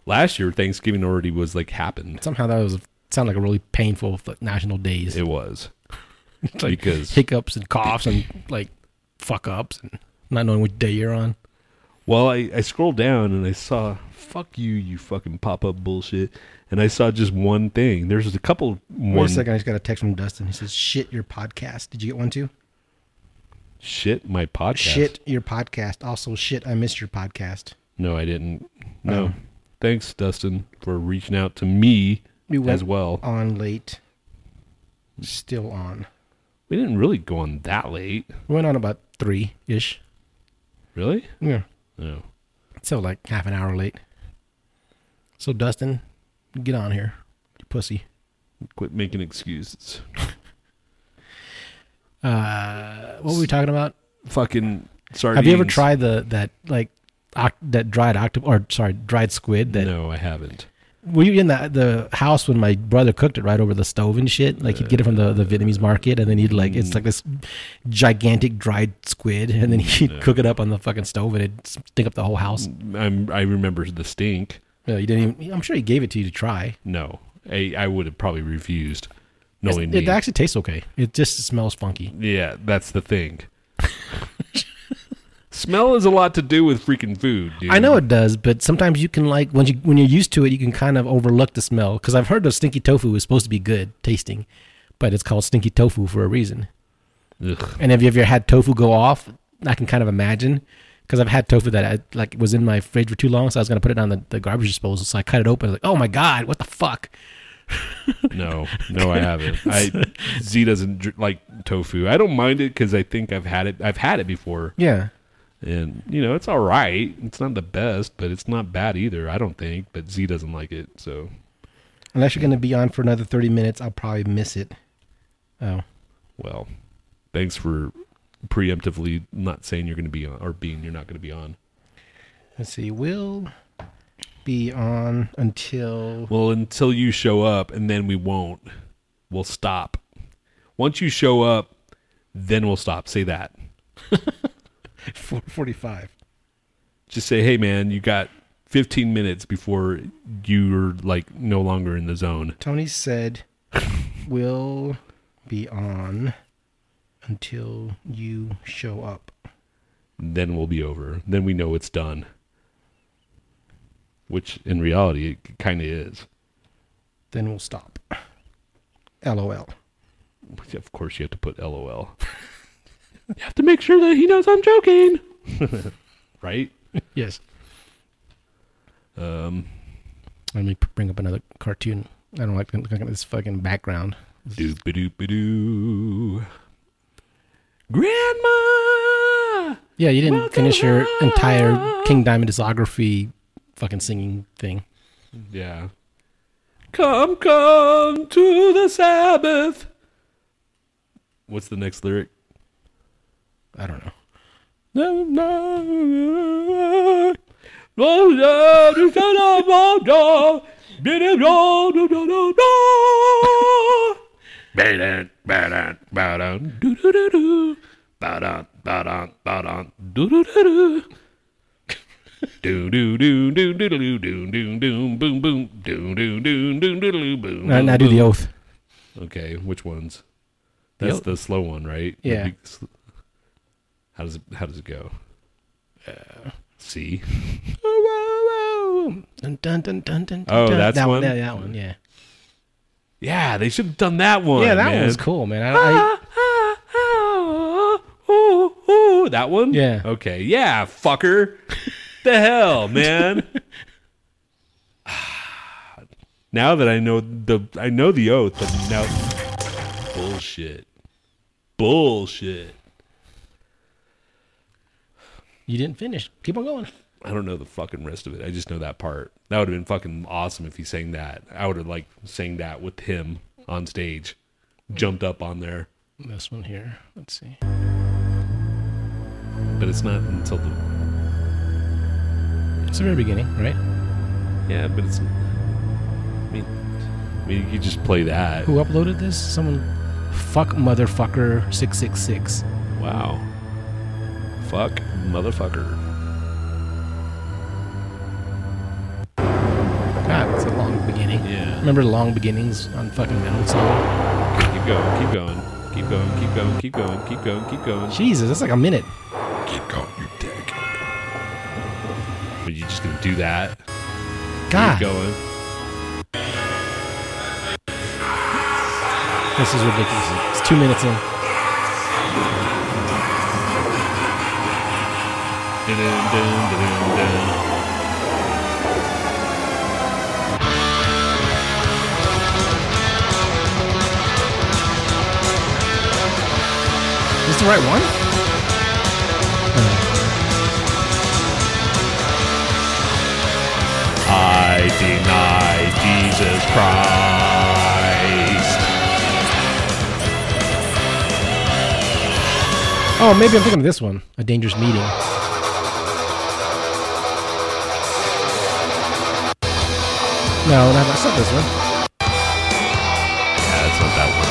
Last year, Thanksgiving already was like happened. Somehow that was sound like a really painful f- national days. It was. [LAUGHS] like because hiccups and coughs and like fuck ups and not knowing which day you're on. Well, I, I scrolled down and I saw, fuck you, you fucking pop up bullshit. And I saw just one thing. There's a couple. Wait One a second, I just got a text from Dustin. He says, "Shit, your podcast. Did you get one too? Shit, my podcast. Shit, your podcast. Also, shit, I missed your podcast. No, I didn't. No. Thanks, Dustin, for reaching out to me We went as well. on late. Still on. We didn't really go on that late. We went on about three ish. Really? Yeah, No. so like half an hour late. So Dustin, get on here, you pussy. Quit making excuses. [LAUGHS] Uh, what were we talking about? Fucking sardines. Have you ever tried the that like oct- that dried octopus or sorry dried squid that No, I haven't. Were you in the the house when my brother cooked it right over the stove and shit? Like he'd get it from the, the vietnamese market and then he'd like it's like this gigantic dried squid and then he'd cook it up on the fucking stove and it'd stink up the whole house. I'm, I remember the stink. yeah, you didn't even i'm sure he gave it to you to try. No, I, I would have probably refused. Knowing it actually tastes okay. It just smells funky. Yeah, that's the thing. [LAUGHS] Smell has a lot to do with freaking food, dude. i know it does but sometimes you can like when you when you're used to it you can kind of overlook the smell because i've heard the stinky tofu is supposed to be good tasting but it's called stinky tofu for a reason Ugh. And have you ever had tofu go off? I can kind of imagine because I've had tofu that I, like was in my fridge for too long, so I was gonna put it on the, the garbage disposal. So I cut it open. I was like, oh my god, what the fuck? No, no, I haven't. [LAUGHS] I Z doesn't like tofu. I don't mind it because I think I've had it. I've had it before, Yeah, and you know it's all right. It's not the best, but it's not bad either. I don't think. But Z doesn't like it, so unless you're gonna be on for another thirty minutes, I'll probably miss it. Oh, well. Thanks for preemptively not saying you're going to be on or being you're not going to be on. let's see. We'll be on until Well, until you show up, and then we won't. We'll stop. Once you show up, then we'll stop. Say that. [LAUGHS] forty-five. Just say, hey, man, you got 15 minutes before you're like no longer in the zone. Tony said [LAUGHS] we'll be on until you show up. Then we'll be over. Then we know it's done. Which in reality, it kind of is. Then we'll stop. LOL. Of course, you have to put LOL. [LAUGHS] you have to make sure that he knows I'm joking. [LAUGHS] right? Yes. Um, Let me bring up another cartoon. I don't like looking at this fucking background. Doop doop doo. Grandma. Yeah, you didn't finish your entire King Diamond discography fucking singing thing. Yeah. Come, come to the Sabbath. What's the next lyric? I don't know. Now, do the oath. Okay, which ones? That's the slow one, right? Yeah. How does it? How does it go? Uh, C. Dun, dun, dun, dun, dun, Oh, dun. that's that one? Yeah, that one. Yeah. Yeah, they should have done that one. yeah, that man. one was cool, man. I, I, [LAUGHS] that one? Yeah. Okay. Yeah, fucker. the hell, [LAUGHS] man. [SIGHS] now that I know the I know the oath, but now bullshit. Bullshit. You didn't finish. Keep on going. I don't know the fucking rest of it. I just know that part. That would have been fucking awesome if he sang that. I would have like sang that with him on stage. Jumped up on there. This one here. Let's see. But it's not until the It's the very beginning, right? Yeah, but it's. I mean, I mean, you just play that. Who uploaded this? Someone. Fuck motherfucker six six six. Wow. Fuck, motherfucker. God, it's a long beginning. Yeah. Remember the long beginnings on fucking metal song? Okay, keep going, keep going, keep going, keep going, keep going, keep going, keep going. Jesus, that's like a minute. Keep going, you dick. Are you just gonna do that? God, Keep going. this is ridiculous. It's two minutes in. Is this the right one? I deny Jesus Christ. Oh, maybe I'm thinking of this one. A dangerous meeting. No, no, that's not this one. Yeah, that's not that one.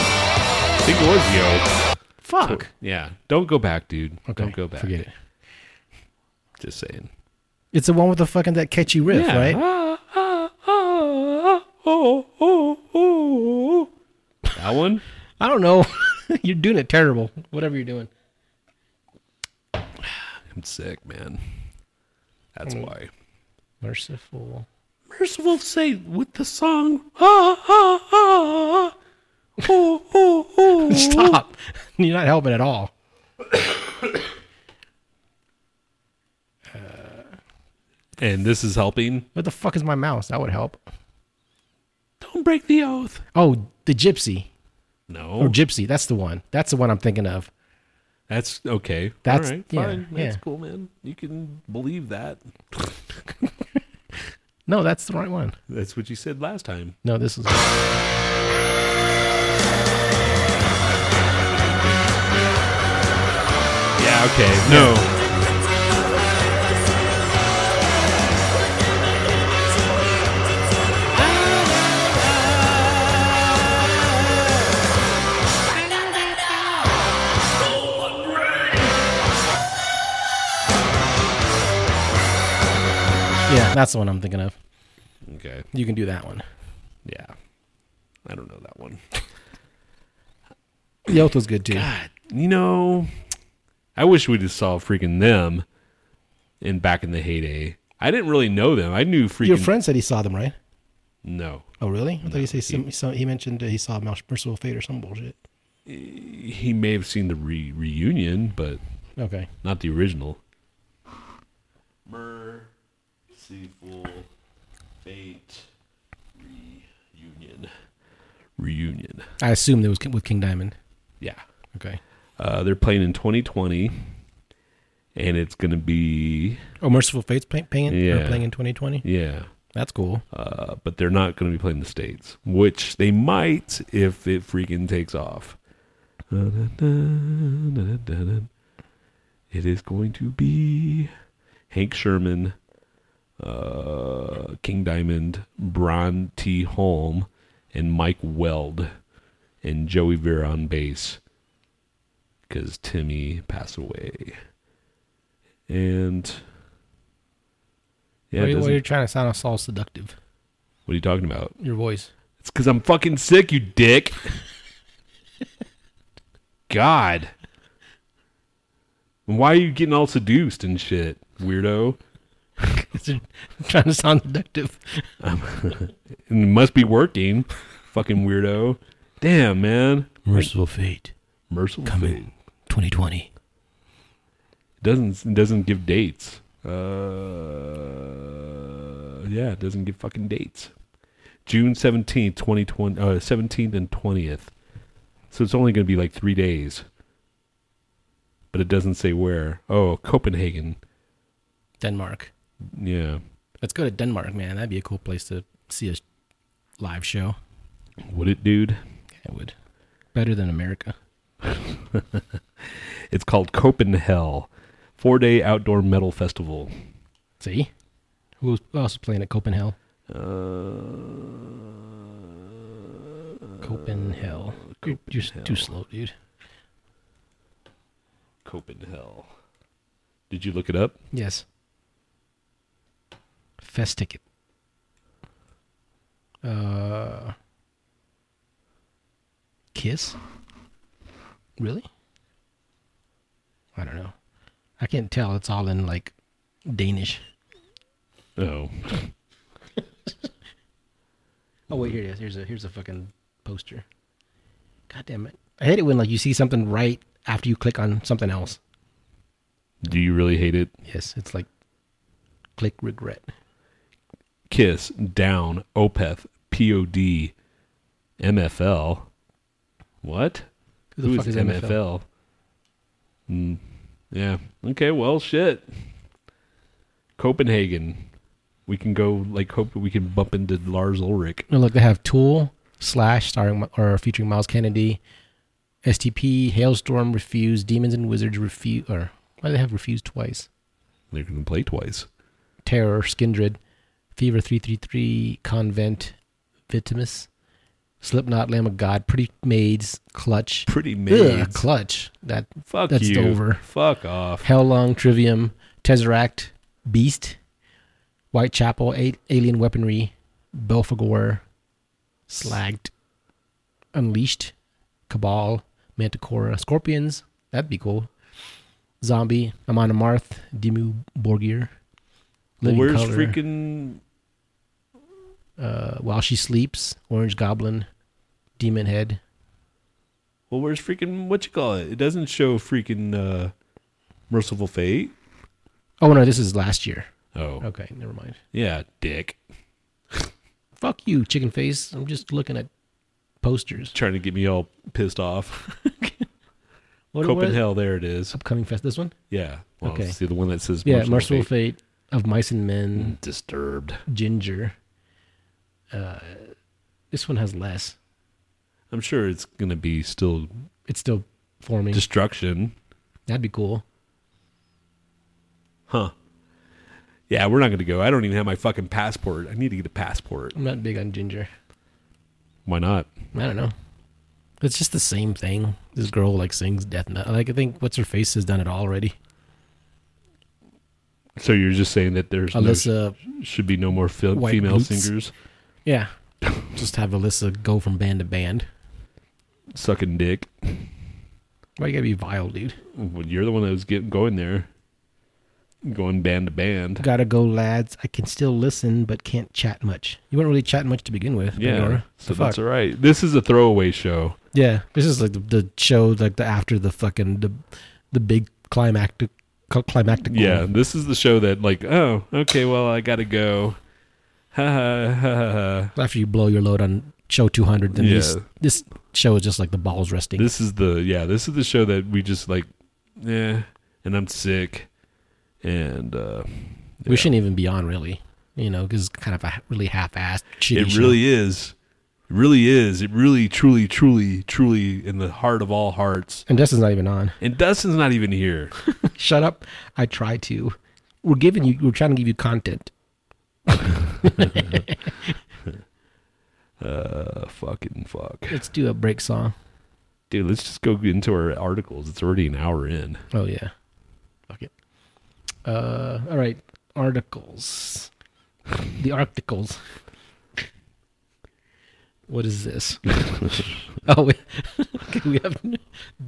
I think it was the oath. Fuck. Yeah, don't go back, dude. Okay, Don't go back. Forget it. Just saying. It's the one with the fucking that catchy riff, right? Ah, ah, ah, oh, oh, oh. That one? I don't know. [LAUGHS] you're doing it terrible. Whatever you're doing. I'm sick, man. That's Mm. why. Mercyful. Mercyful say with the song. Ah, ah, ah. Oh, oh, oh. Stop. [LAUGHS] You're not helping at all. [COUGHS] And this is helping. What the fuck is my mouse? That would help. Don't break the oath. Oh, the gypsy. No. Or gypsy. That's the one. That's the one I'm thinking of. That's okay. That's- All right, yeah, fine. That's yeah. cool, man. You can believe that. [LAUGHS] No, that's the right one. That's what you said last time. No, this is. Yeah, okay. No. [LAUGHS] that's the one I'm thinking of. Okay. You can do that one. Yeah. I don't know that one. The oath was good too. God, you know, I wish we'd have saw freaking them in back in the heyday. I didn't really know them. I knew freaking Your friend said he saw them, right? no. Oh, really? I thought he said some, some, he mentioned he saw Mercyful Fate or some bullshit. He may have seen the re- reunion, but Okay. not the original. Mercyful Fate reunion. Reunion. I assume it was with King Diamond. Yeah. Okay. Uh, they're playing in 2020, and it's going to be Oh, Mercyful Fate's play, playing, Yeah. playing in 2020. yeah. That's cool. uh, but they're not going to be playing the states, which they might if it freaking takes off. It is going to be Hank Shermann, uh, King Diamond, Bjarne T. Holm, and Mike Wead, and Joey Vera on bass, because Timmy passed away. And yeah, what, why doesn't- you're trying to sound us all seductive? what are you talking about? Your voice. It's because I'm fucking sick, you dick. [LAUGHS] God. And Why are you getting all seduced and shit, weirdo? They're [LAUGHS] trying to sound deductive. [LAUGHS] It must be working. Fucking weirdo. Damn, man. Mercyful fate. Mercyful Coming. fate. 2020. It doesn't it doesn't give dates. Uh, yeah, it doesn't give fucking dates. June seventeenth, twenty twenty, uh, seventeenth and twentieth. So it's only going to be like three days. But it doesn't say where. Oh, Copenhagen. Denmark. Yeah. Let's go to Denmark, man. That'd be a cool place to see a live show. Would it, dude? It would. Better than America. [LAUGHS] It's called Copenhell, four day outdoor metal festival. See? Who else is playing at Copenhagen? Uh, Copenhagen. You're, you're s- too slow, dude. Copenhell. Did you look it up? Yes. Fest ticket. Uh, Kiss? Really? I don't know. I can't tell. It's all in like Danish. Oh, [LAUGHS] Oh wait, here it is. Here's a here's a fucking poster. God damn it! I hate it when like you see something right after you click on something else. do you really hate it? Yes, it's like click regret. Kiss, Down, Opeth, POD, MFL. What? Who the Who fuck is is MFL? MFL? Mm, yeah. Okay. Well, shit. Copenhagen. We can go like hope we can bump into Lars Ulrich. No, look, they have Tool, Slash, starring or featuring Myles Kennedy, STP, Halestorm, Refuse, Demons and Wizards, Refuse, or why do they have Refuse twice? They're going to play twice. Terror, Skindred, Fever 333, Convent, Vitimus, Slipknot, Lamb of God, Pretty Maids, Clutch. Pretty Ugh, maids. Clutch. That Fuck that's you. over. Fuck off. Hell Long, Trivium, Tesseract, Beast, Whitechapel, A- Alien Weaponry, Belphegor, Slagged, Unleashed, Cabal, Manticora, Scorpions. That'd be cool. Zombie, Amon Amarth, Dimmu Borgir. Well, Living where's Color, freaking uh, While She Sleeps, Orange Goblin, Demon Head. Well, where's freaking what you call it? It doesn't show freaking uh, Mercyful Fate. Oh no, this is last year. Oh, Okay, never mind. yeah, dick. [LAUGHS] Fuck you, chicken face. I'm just looking at posters. Trying to get me all pissed off. [LAUGHS] What, what- Copenhagen, there it is. upcoming fest. This one? Yeah. Well, Okay. See the one that says Yeah, Mercyful, Mercyful Fate. Fate of Mice and Men, Disturbed. Jinjer. Uh, this one has less. I'm sure it's gonna be still It's still forming. destruction, That'd be cool. huh? Yeah, we're not gonna go. I don't even have my fucking passport. I need to get a passport. I'm not big on Jinjer. Why not? I don't know. It's just the same thing. This girl like sings death metal. Like I think what's her face has done it already. So you're just saying that there's no, Alissa, should be no more fe- White female Boots. singers yeah. [LAUGHS] just have Alissa go from band to band. sucking dick. Why you gotta be vile, dude? Well, you're the one that was getting going there, going band to band. Gotta go, lads. I can still listen, but can't chat much. You weren't really chatting much to begin with. Yeah, Pandora. so The fuck? that's all right. This is a throwaway show. Yeah, this is like the, the show, like the after the fucking the the big climactic climactic. Yeah, this is the show that like, oh, okay, well, I gotta go. [LAUGHS] After you blow your load on show two hundred, then this Yeah. this show is just like the balls resting. This is the yeah. This is the show that we just like, yeah. And I'm sick, and uh We yeah. shouldn't even be on really, you know, because it's kind of a really half-assed It show. really is. It really is. It really, truly, truly, truly, in the heart of all hearts. And Dustin's not even on. And Dustin's not even here. [LAUGHS] Shut up. I try to. We're giving you. We're trying to give you content. [LAUGHS] Uh, fucking fuck, Let's do a break song. dude. Let's just go into our articles. It's already an hour in. Oh yeah. Fuck it. Uh, all right. Articles. the articles. What is this? [LAUGHS] oh, wait. [LAUGHS] okay, we have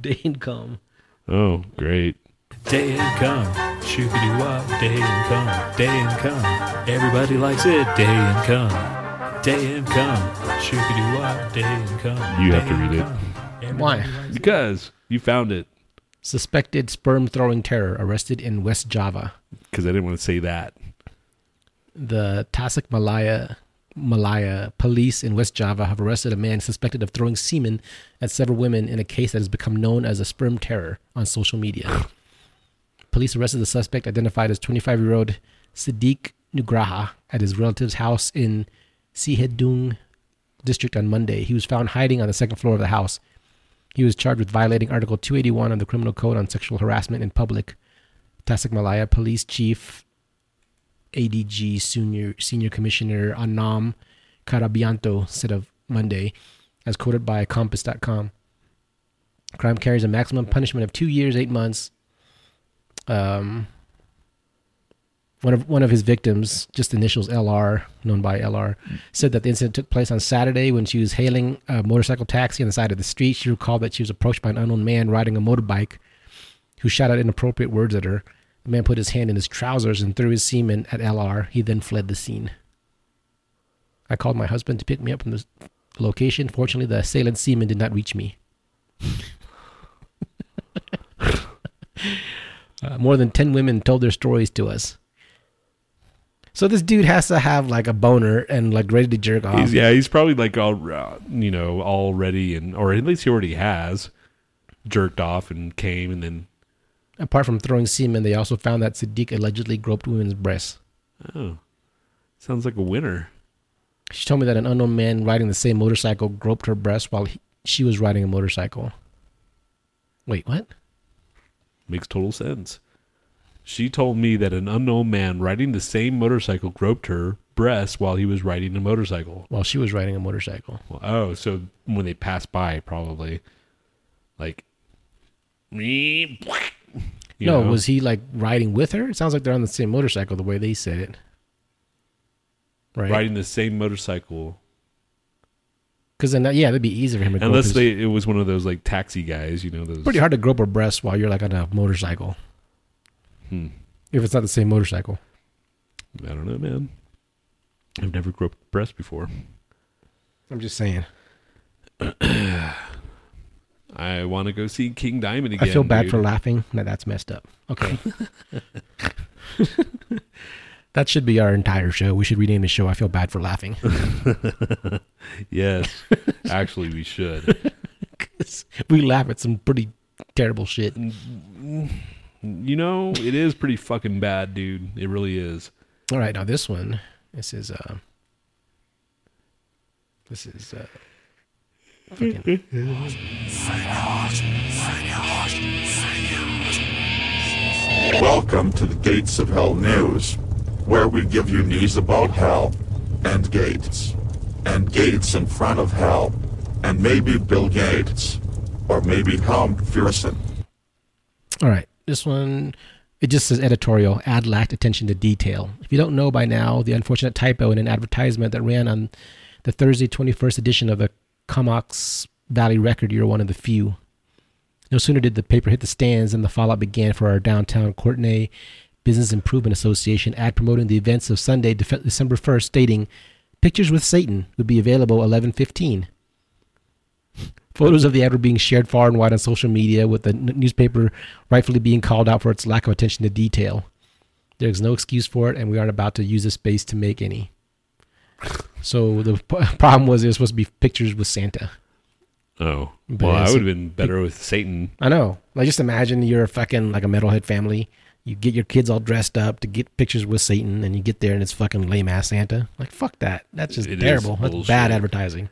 Dane come. Oh, great. Day and come, shoopy doo wop. Day and come, day and come. Everybody likes it. Day and come, day and come, shoopy doo wop. Day and come. You have to read it Why? because you found it. Suspected sperm throwing terror arrested in West Java. Because I didn't want to say that. The Tasik Malaya Malaya police in West Java have arrested a man suspected of throwing semen at several women in a case that has become known as a sperm terror on social media. [LAUGHS] Police arrested the suspect, identified as 25 year old Siddiq Nugraha, at his relative's house in Sihedung district on Monday. He was found hiding on the second floor of the house. He was charged with violating Article 281 of the Criminal Code on sexual harassment in public. Tasikmalaya Police Chief ADG Senior Senior Commissioner Anam Carabianto said of Monday, as quoted by Kompas.com. Crime carries a maximum punishment of two years, eight months. Um, one of one of his victims, just initials LR, known by LR, said that the incident took place on Saturday when she was hailing a motorcycle taxi on the side of the street. She recalled that she was approached by an unknown man riding a motorbike who shouted inappropriate words at her. The man put his hand in his trousers and threw his semen at LR. He then fled the scene. I called my husband to pick me up from the location. Fortunately, the assailant semen did not reach me. [LAUGHS] uh, more than 10 women told their stories to us. So this dude has to have like a boner and like ready to jerk off. He's, yeah, he's probably like all, uh, you know, already and or at least he already has jerked off and came and then Apart from throwing semen, they also found that Siddiq allegedly groped women's breasts. oh, sounds like a winner. She told me that an unknown man riding the same motorcycle groped her breast while he, she was riding a motorcycle. Wait, what? Makes total sense. She told me that an unknown man riding the same motorcycle groped her breast while he was riding a motorcycle. While she was riding a motorcycle. Well, oh, so when they passed by, probably like me. You no, know? was he like riding with her? It sounds like they're on the same motorcycle the way they said it. Right. riding the same motorcycle. Because then, that, yeah, it'd be easy for him to Unless they, it was one of those like taxi guys, you know, those. Pretty hard to grope a breast while you're like on a motorcycle. Hmm. If it's not the same motorcycle. I don't know, man. I've never groped breast before. I'm just saying. [CLEARS THROAT] I want to go see King Diamond again. I feel bad dude. for laughing. No, that's messed up. Okay. [LAUGHS] [LAUGHS] that should be our entire show. We should rename the show I Feel Bad for Laughing. [LAUGHS] Yes, [LAUGHS] actually, we should. we laugh at some pretty terrible shit. You know, it is pretty fucking bad, dude. It really is. All right, now this one, this is uh this is uh fucking, Welcome to the Gates of Hell News, where we give you news about hell and gates, and gates in front of hell, and maybe Bill Gates, or maybe Tom McPherson. All right, this one it just says editorial ad lacked attention to detail. If you don't know by now, the unfortunate typo in an advertisement that ran on the Thursday 21st edition of the Comox Valley Record, you're one of the few. No sooner did the paper hit the stands than the fallout began for our downtown Courtenay Business Improvement Association ad promoting the events of Sunday, December 1st, stating Pictures with Satan would be available 1115. [LAUGHS] Photos of the ad were being shared far and wide on social media, with the n- newspaper rightfully being called out for its lack of attention to detail. There's no excuse for it, and we aren't about to use this space to make any. So the p- [LAUGHS] problem was there was supposed to be pictures with Santa. Oh, But well, I would have been better with Satan. I know. Like, just imagine you're a fucking like a metalhead family. You get your kids all dressed up to get pictures with Satan, and you get there and it's fucking lame ass Santa. Like, fuck that. That's just It is terrible. That's bullshit. bad advertising.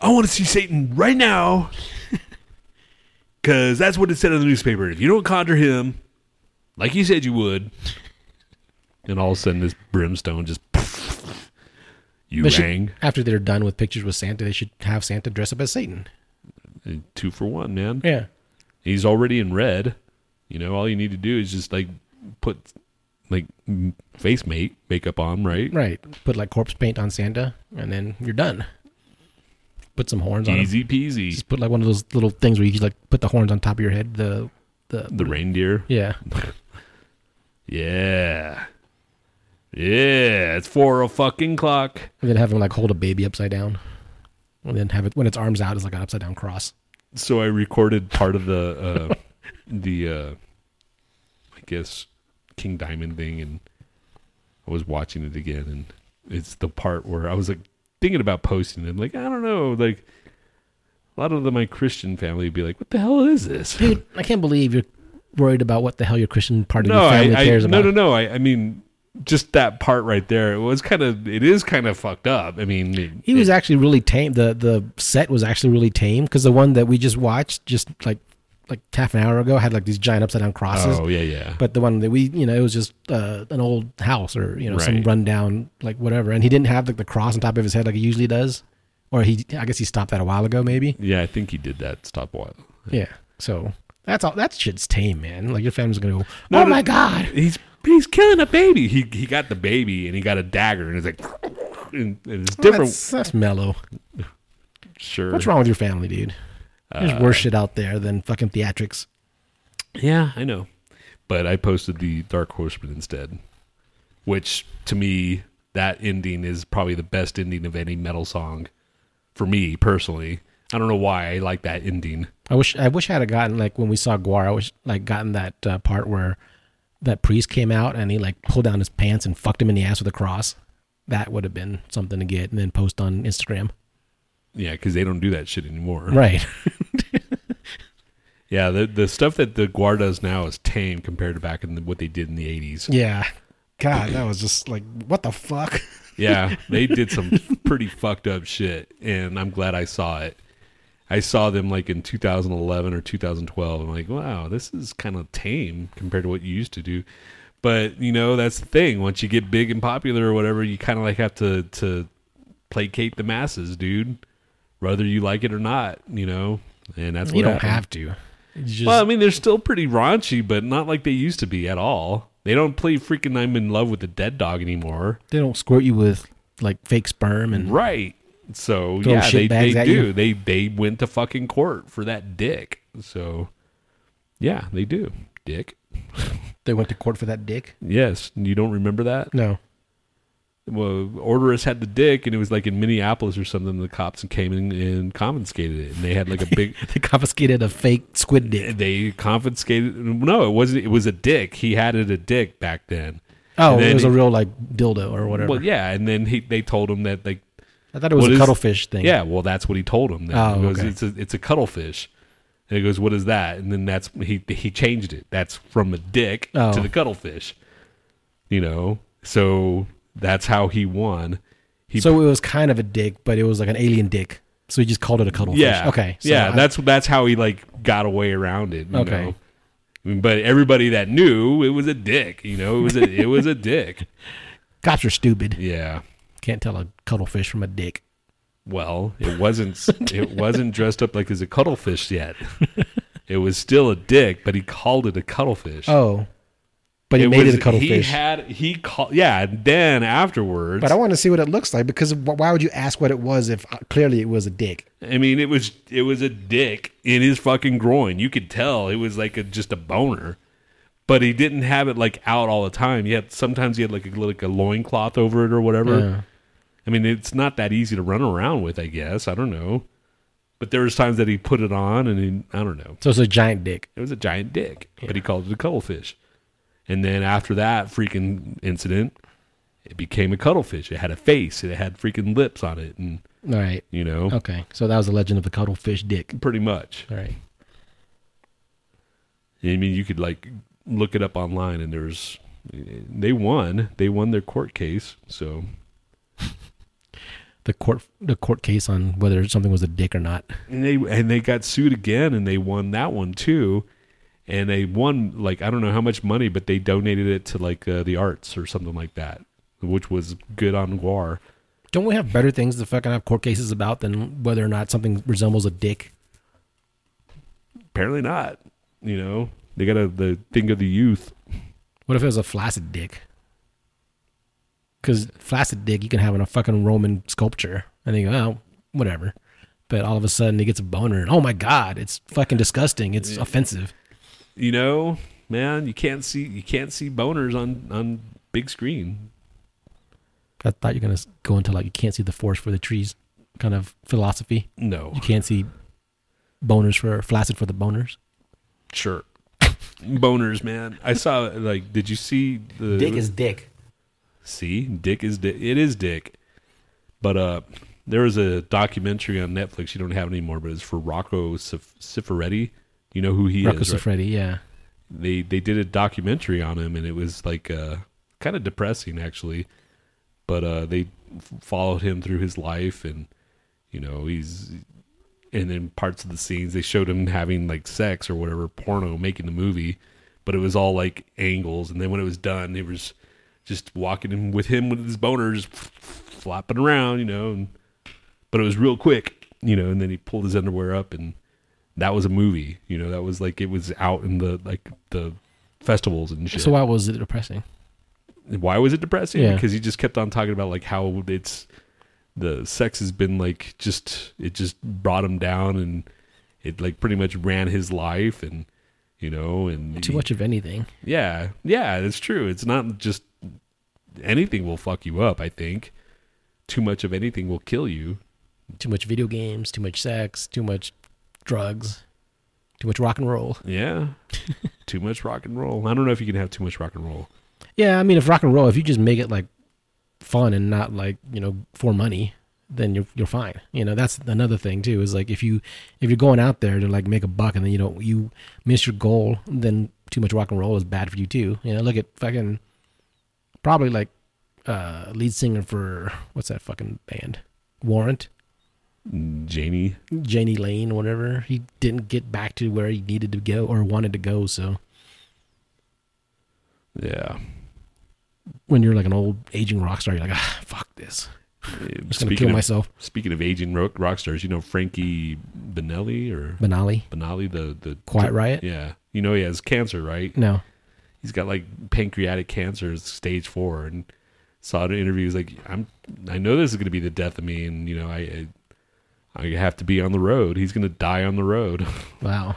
I want to see Satan right now, [LAUGHS] because that's what it said in the newspaper. If you don't conjure him, like you said you would, and all of a sudden this brimstone just [LAUGHS] you They should- after they're done with pictures with Santa, they should have Santa dress up as Satan. two for one, man. Yeah. He's already in red. You know, all you need to do is just like put like face mate makeup on, right? Right. Put like corpse paint on Santa, and then you're done. Put some horns on him. Easy peasy. Just put like one of those little things where you just like put the horns on top of your head, the the The reindeer. Yeah, [LAUGHS] Yeah. Yeah. It's four a fucking clock. and then have him like hold a baby upside down, and then have it when its arms out is like an upside down cross. So I recorded part of the uh the uh I guess King Diamond thing and I was watching it again and it's the part where I was like thinking about posting it. Like, I don't know, like a lot of the, my Christian family would be like, "What the hell is this?" Dude, [LAUGHS] I can't believe you're worried about what the hell your Christian part of no, your family I, I cares no, about. no, no. I, I mean, just that part right there. It was kind of, it is kind of fucked up. I mean, it- He was it- actually really tame. The the set was actually really tame because the one that we just watched just like like half an hour ago had like these giant upside down crosses. Oh yeah, yeah. But the one that we, you know, it was just uh, an old house or you know some rundown like whatever, and he didn't have like the cross on top of his head like he usually does, or he, I guess he stopped that a while ago maybe. yeah, I think he did that stop a while. Yeah, so that's all. That shit's tame, man. Like your family's gonna go, No, oh no, my god, He's he's killing a baby. He he got the baby and he got a dagger and it's like, and, and it's different. That's, that's mellow. sure. What's wrong with your family, dude? There's Uh, worse shit out there than fucking theatrics. Yeah, I know. But I posted the Dark Horseman instead, which to me, that ending is probably the best ending of any metal song for me personally. I don't know why I like that ending. I wish I wish I had gotten like when we saw GWAR. I wish like gotten that uh, part where that priest came out and he like pulled down his pants and fucked him in the ass with a cross. That would have been something to get and then post on Instagram. Yeah, because they don't do that shit anymore. Right. [LAUGHS] Yeah, the the stuff that the GWAR does now is tame compared to back in the, what they did in the eighties. yeah. God, that was just like what the fuck. [LAUGHS] Yeah, they did some pretty fucked up shit, and I'm glad I saw it. I saw them like in 2011 or 2012. I'm like, wow, this is kind of tame compared to what you used to do. But you know, that's the thing. Once you get big and popular or whatever, you kind of like have to to placate the masses, dude. Whether you like it or not, you know. And that's what You what don't happened. have to. Just, Well, I mean, they're still pretty raunchy, but not like they used to be at all. They don't play freaking "I'm in love with a dead dog" anymore. they don't squirt you with like fake sperm and Right. So yeah, they, they do. you? They they went to fucking court for that dick. So yeah, they do. Dick. they went to court for that dick. Yes. You don't remember that? No. Well, Oderus had the dick, and it was like in Minneapolis or something. The cops came in and confiscated it, and they had like a [LAUGHS] big. They confiscated a fake squid dick. they confiscated. No, it wasn't. It was a dick. He had it a dick back then. Oh, And it was he- a real like dildo or whatever. Well, yeah, and then he they told him that like I thought it was a is- cuttlefish thing. Yeah, well, that's what he told him. Then. Oh, he goes, okay. it's a it's a cuttlefish. And he goes, "What is that?" And then that's he he changed it. That's from a dick Oh. to the cuttlefish. You know, so that's how he won. He So it was kind of a dick, but it was like an alien dick. So he just called it a cuttlefish. yeah Okay. So yeah I- that's that's how he like got away around it. You Okay. know? But everybody that knew it was a dick. You know, it was a it was a dick. [LAUGHS] cops are stupid. Yeah. Can't tell a cuttlefish from a dick. Well, it wasn't. [LAUGHS] it wasn't dressed up like as a cuttlefish yet. It was still a dick, but he called it a cuttlefish. Oh, but he made was- it a cuttlefish. He had he called yeah. And then afterwards, but I want to see what it looks like because why would you ask what it was if uh, clearly it was a dick? I mean, it was it was a dick in his fucking groin. You could tell it was like a, just a boner, but he didn't have it like out all the time. Yet sometimes he had like a like a loincloth over it or whatever. Yeah. I mean, it's not that easy to run around with. I guess I don't know, but there was times that he put it on and he, I don't know. So it's a giant dick. It was a giant dick, but he called it a cuttlefish. And then after that freaking incident, it became a cuttlefish. It had a face. It had freaking lips on it, and All right. you know, Okay. So that was the legend of the cuttlefish dick. pretty much. All right. I mean, you could like look it up online, and there's they won. They won their court case. So [LAUGHS] The court the court case on whether something was a dick or not. and they and they got sued again, and they won that one too. And they won like I don't know how much money, but they donated it to like uh, the arts or something like that, which was good on GWAR. Don't we have better things to fucking have court cases about than whether or not something resembles a dick? Apparently not. You know, they got to the think of the youth. What if it was a flaccid dick? Because flaccid dick you can have in a fucking Roman sculpture, and they go, oh, whatever. But all of a sudden he gets a boner, and oh my god, it's fucking disgusting. It's offensive. You know, man, you can't see you can't see boners on on big screen. I thought you're gonna go into like you can't see the forest for the trees kind of philosophy. No, You can't see boners for flaccid for the boners. sure. [LAUGHS] boners, man. I saw like. Did you see the dick. Is dick? See, Dick is Dick. It is Dick. But uh, there was a documentary on Netflix. You don't have it anymore, but it's for Rocco Sif- Siffredi. You know who he Rocco is, right? Siffredi, yeah. They they did a documentary on him, and it was like uh, kind of depressing actually. But uh, they f- followed him through his life, and you know he's and in parts of the scenes they showed him having like sex or whatever porno making the movie but it was all like angles and then when it was done it was just walking in with him with his boner just flopping around you know and but it was real quick you know and then he pulled his underwear up and that was a movie you know that was like it was out in the like the festivals and shit So why was it depressing? why was it depressing? Yeah. Because he just kept on talking about like how it's the sex has been like just it just brought him down and it like pretty much ran his life and you know and Too he- much of anything. yeah yeah it's true it's not just anything will fuck you up I think too much of anything will kill you Too much video games, too much sex, too much drugs, too much rock and roll. yeah [LAUGHS] too much rock and roll I don't know if you can have too much rock and roll Yeah, I mean if rock and roll, if you just make it like fun and not like, you know, for money, then you're you're fine. You know, that's another thing too, is like if you if you're going out there to like make a buck and then you don't you miss your goal, then too much rock and roll is bad for you too. You know, look at fucking probably like uh lead singer for what's that fucking band? Warrant? Jani Jani Lane, whatever. He didn't get back to where he needed to go or wanted to go. So yeah when you're like an old aging rock star, you're like, ah, fuck this. I'm just gonna kill of, myself. Speaking of aging rock, rock stars, you know Frankie Benelli or Banali, Banali, the the Quiet Riot. Yeah, you know he has cancer, right? No, He's got like pancreatic cancer, stage four, and saw an interview. He's like, "I'm, I know this is going to be the death of me, and you know, I, I, I have to be on the road. He's going to die on the road. [LAUGHS] wow.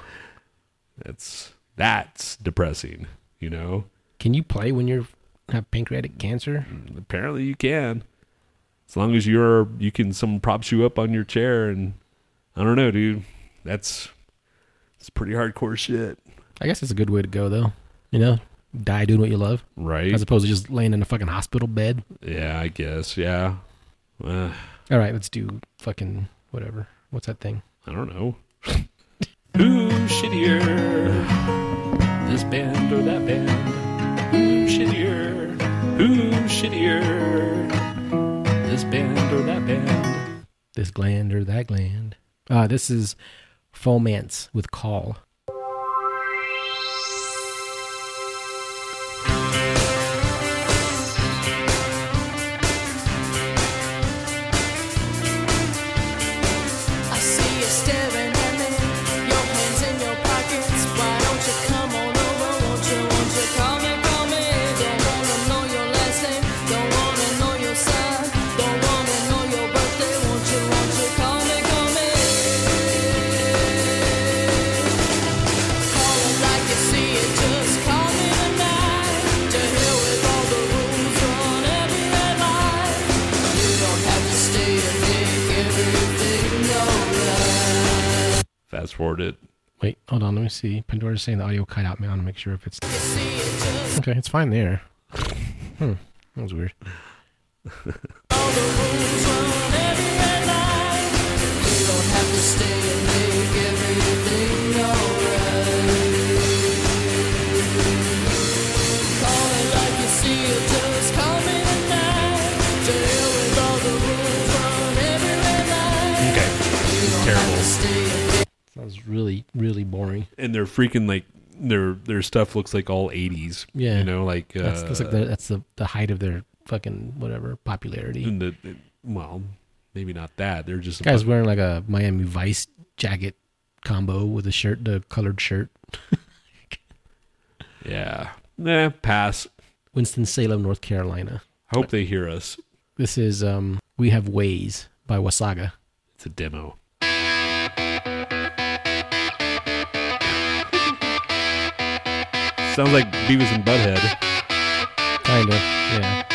that's that's depressing, you know. Can you play when you have pancreatic cancer? Apparently, you can, as long as you're, you can. Someone props you up on your chair, and I don't know, dude. That's it's pretty hardcore shit, I guess it's a good way to go, though. You know, die doing what you love, right? as opposed to just laying in a fucking hospital bed. Yeah, I guess. Yeah. Uh, All right, let's do fucking whatever. What's that thing? I don't know. [LAUGHS] Who's shittier? This band or that band? Who's shittier? Who's shittier? This band or that band? This gland or that gland? Uh, this is Fomance with Call. Fast forward it. Wait, hold on. Let me see. Pandora's saying the audio cut out, man. I want to make sure if it's See it just okay. It's fine there. Hmm, that was weird. Sounds really, really boring. And they're freaking like their their stuff looks like all 80s. Yeah. You know, like uh, That's, that's like the, that's the, the height of their fucking whatever popularity. and the, well, maybe not that. They're just Guy's wearing like a Miami Vice jacket combo with a shirt, the colored shirt. [LAUGHS] yeah. Nah, pass. Winston Salem, North Carolina. I hope they hear us. This is um, We Have Ways by Wasaga. It's a demo. Sounds like Beavis and Butthead. Kind of. Yeah.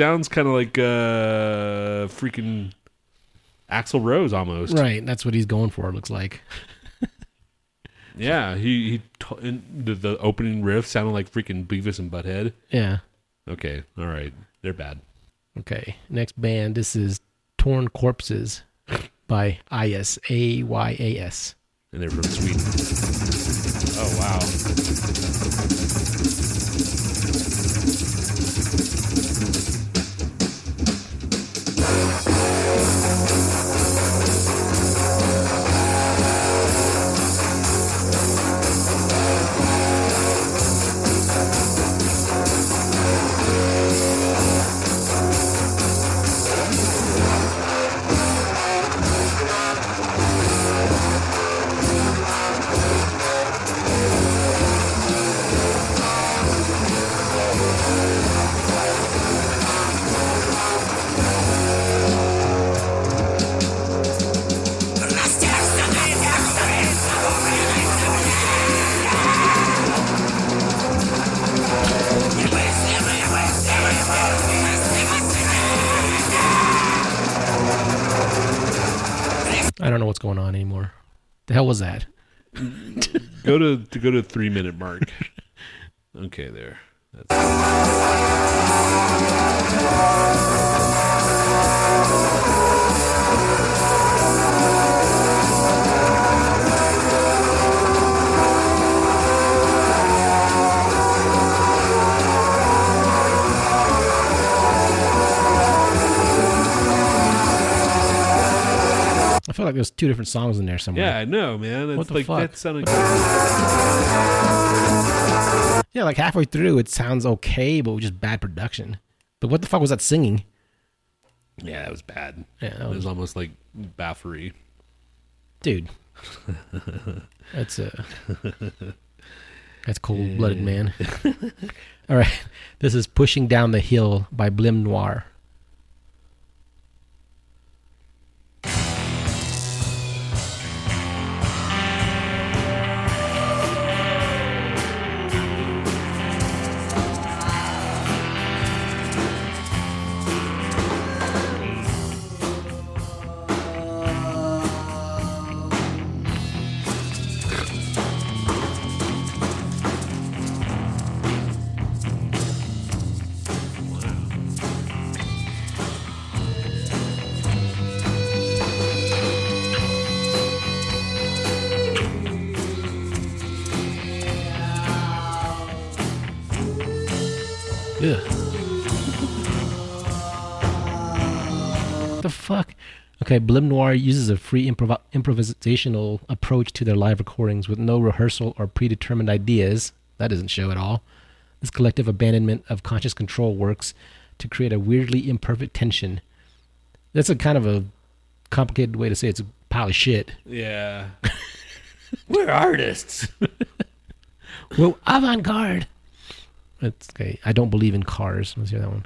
Sounds kind of like uh, freaking Axl Rose almost. Right. That's what he's going for. It looks like. [LAUGHS] Yeah, he he t- the, the opening riff sounded like freaking Beavis and Butthead. Yeah. Okay, all right, they're bad. Okay. Next band. This is Torn Corpses by I S A Y A S. and they're from Sweden. Oh wow! Going on anymore. The hell was that? [LAUGHS] Go to to go to three minute mark. [LAUGHS] Okay, there. That's, I feel like there's two different songs in there somewhere. yeah, I know, man. It's What the like fuck? that sounded. Yeah, like halfway through, it sounds okay, but just bad production. But what the fuck was that singing? Yeah, that was bad. Yeah, that It was, was almost like baffery. dude. [LAUGHS] That's a That's cold blooded, man. [LAUGHS] All right, this is "Pushing Down the Hill" by Blim Noir. Okay, Blim Noir uses a free improv- improvisational approach to their live recordings with no rehearsal or predetermined ideas. That doesn't show at all. This collective abandonment of conscious control works to create a weirdly imperfect tension. That's a kind of a complicated way to say it's a pile of shit. Yeah. [LAUGHS] We're artists. [LAUGHS] Well, avant garde. That's okay. I don't believe in cars. Let's hear that one.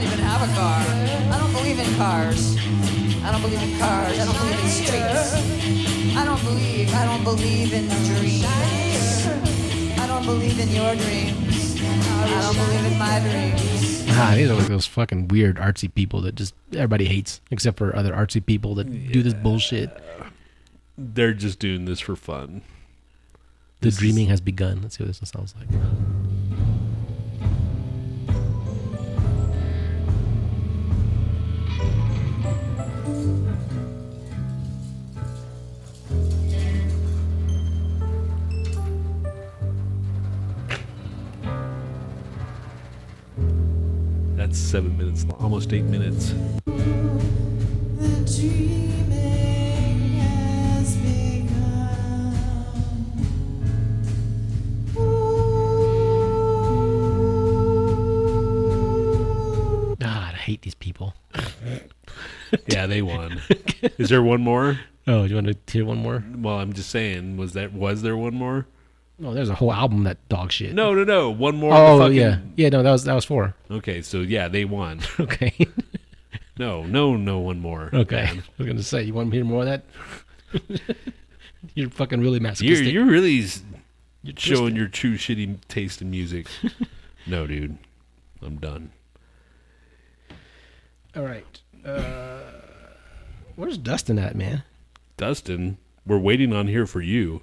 I don't, even have a car. I don't believe in cars. I don't believe in cars. I don't believe in streets. I don't believe. I don't believe in dreams. I don't believe in your dreams. I don't believe in my dreams. Ah, these are like those fucking weird artsy people that just everybody hates, except for other artsy people that do this bullshit. They're just doing this for fun. The This is- dreaming has begun. Let's see what this one sounds like. That's seven minutes, long, almost eight minutes. God, I hate these people. [LAUGHS] Yeah, they won. [LAUGHS] Is there one more? Oh, you want to hear one more? Well, I'm just saying. Was that was there one more? No, there's a whole album that dog shit. No, no, no. One more. Oh fucking- yeah, yeah. No, that was that was four. Okay, so yeah, they won. [LAUGHS] Okay, No, no, no. One more. okay. man. I was gonna say, you want to hear more of that? [LAUGHS] You're fucking really You're masochistic. you're really You're showing your true shitty taste in music. [LAUGHS] no, dude. I'm done. All right. Uh, where's Dustin at, man? Dustin, we're waiting on here for you,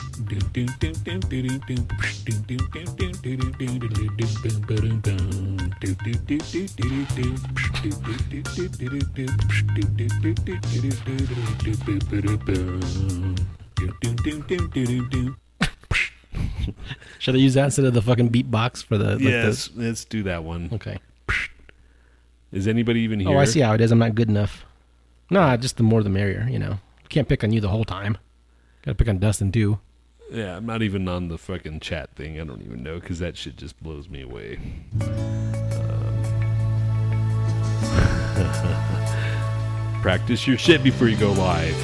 Should I use that instead of the fucking beatbox for the? like the- Yes, let's do that one. okay. Is anybody even here? Oh, I see how it is. I'm not good enough. Nah, just the more the merrier. You know, can't pick on you the whole time. Got to pick on Dustin too. Yeah, I'm not even on the fucking chat thing. I don't even know because that shit just blows me away. Um, [LAUGHS] practice your shit before you go live.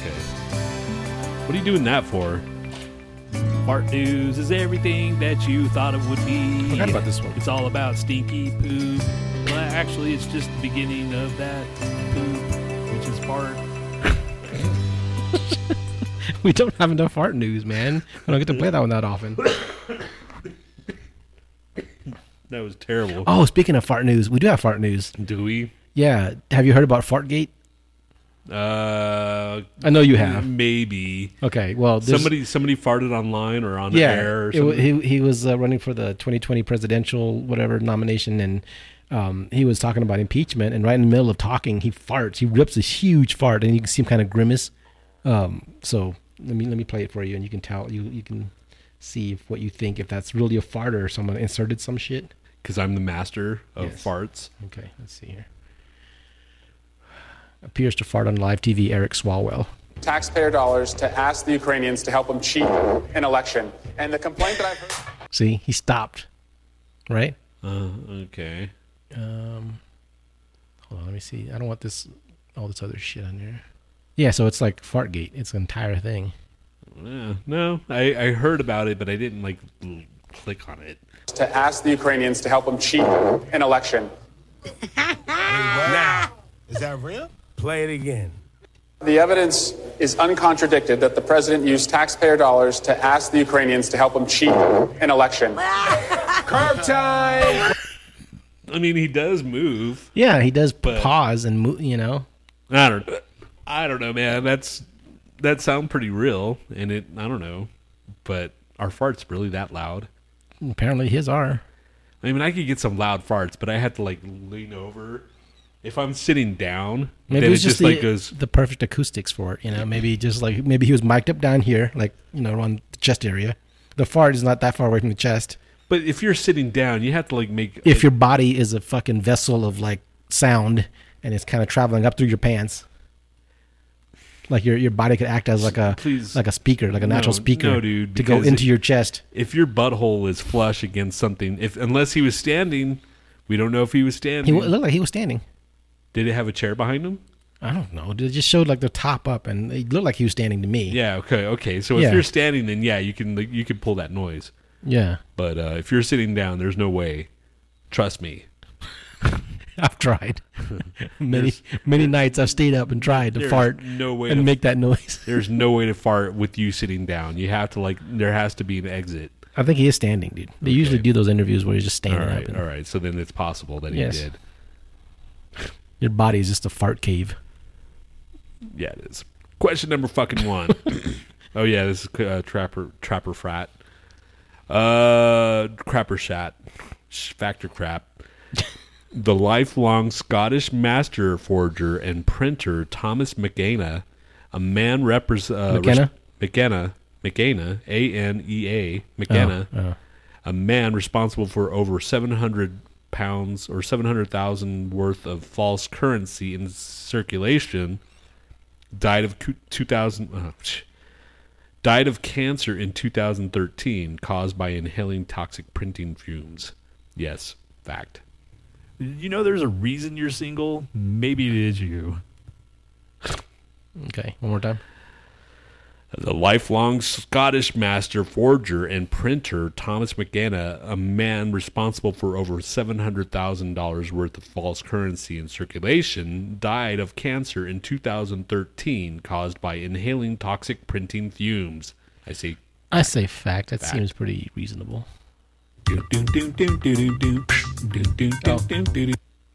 Okay. What are you doing that for? Fart news is everything that you thought it would be. Forgot about this one. It's all about stinky poop. Well, actually, it's just the beginning of that poop, which is fart. [LAUGHS] We don't have enough fart news, man. I don't get to play that one that often. That was terrible. Oh, speaking of fart news, we do have fart news. Do we? Yeah, have you heard about Fartgate? Uh, I know you have. maybe. Okay, well, there's- Somebody somebody farted online or on yeah, air or it wa- something. he he was uh, running for the 2020 presidential whatever nomination, and um, he was talking about impeachment. And right in the middle of talking, he farts. He rips a huge fart, and you can see him kind of grimace. Um, so let me let me play it for you, and you can tell you you can see if what you think if that's really a fart or someone inserted some shit. Because I'm the master of Yes. farts. Okay, let's see here. Appears to fart on live TV. Eric Swalwell. taxpayer dollars to ask the Ukrainians to help them cheat an election. And the complaint that I've heard. See, he stopped. Right. Uh, okay. Um, hold on, let me see. I don't want this, all this other shit on there. Yeah, so it's like Fartgate. It's an entire thing. Yeah, no, I, I heard about it, but I didn't like l- click on it. to ask the Ukrainians to help them cheat an election. Now, is that real? Play it again. The evidence is uncontradicted that the president used taxpayer dollars to ask the Ukrainians to help him cheat an election. [LAUGHS] Curb time! I mean, he does move. Yeah, he does But- pause and move. You know. I don't. I don't know, man. That's that sound pretty real, and it. I don't know, but our farts really that loud? Apparently, his are. I mean, I could get some loud farts, but I had to like lean over. If I'm sitting down, Maybe then it was just, the, like goes. the perfect acoustics for it. You know, maybe just like maybe he was mic'd up down here, like you know, around the chest area. The fart is not that far away from the chest. But if you're sitting down, you have to like make. If your body is a fucking vessel of like sound and it's kind of traveling up through your pants, like your your body could act as like a Please. like a speaker, like a natural No, speaker, no, dude, to go because into your chest. if your butthole is flush against something, if unless he was standing, we don't know if he was He standing. w- it looked like he was standing. Did it have a chair behind him? I don't know. It just showed like the top up, and it looked like he was standing to me. Yeah. Okay. Okay. So if you're standing, then yeah, you can like, you can pull that noise. Yeah. But uh, if you're sitting down, there's no way. Trust me. [LAUGHS] [LAUGHS] I've tried [LAUGHS] many many nights. I've stayed up and tried to fart no way and to- make that noise. There's [LAUGHS] no way to fart with you sitting down. You have to like there has to be an exit. I think he is standing, dude. They usually do those interviews where he's just standing right. up. And All right. So then it's possible that he Yes. did. Your body is just a fart cave. Yeah, it is. Question number fucking one. oh yeah, this is uh, Trapper Trapper Frat. Uh, crapper shat. Factor crap. The lifelong Scottish master forger and printer Thomas McGanna, a man repres uh, McKenna? res- McGanna, McGanna, A N E A, McGanna, Oh, oh. a man responsible for over 700 pounds or 700,000 worth of false currency in circulation, died of cu- 2000 uh, died of cancer in 2013 caused by inhaling toxic printing fumes. Yes, fact. You know, there's a reason you're single. Maybe it is you. Okay, one more time. The lifelong Scottish master forger and printer Thomas McGanna, a man responsible for over $700,000 worth of false currency in circulation, died of cancer in 2013 caused by inhaling toxic printing fumes. I say I say fact. That Fact. seems pretty reasonable.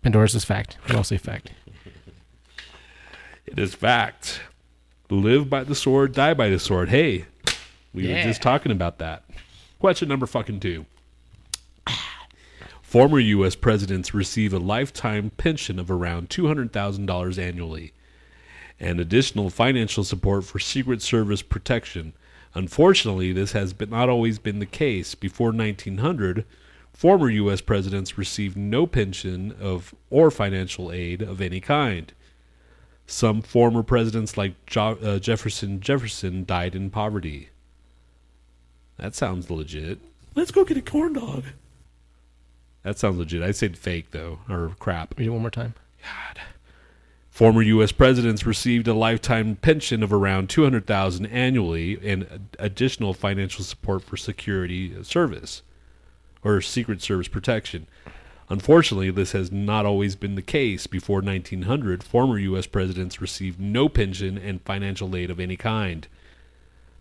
Pandora's is fact. We all say fact. It is fact. Live by the sword, die by the sword. Hey, we were just talking about that. Question number fucking two. [CLEARS THROAT] Former U.S. presidents receive a lifetime pension of around $200,000 annually and additional financial support for Secret Service protection. Unfortunately, this has been, not always been the case. Before 1900, former U.S. presidents received no pension of or financial aid of any kind. Some former presidents, like jo- uh, Jefferson Jefferson, died in poverty. That sounds legit. Let's go get a corn dog. That sounds legit. I said fake though, or crap. Read it one more time. God. Former U.S. presidents received a lifetime pension of around two hundred thousand annually and additional financial support for security service or Secret Service protection. Unfortunately, this has not always been the case. Before 1900, former U.S. presidents received no pension and financial aid of any kind.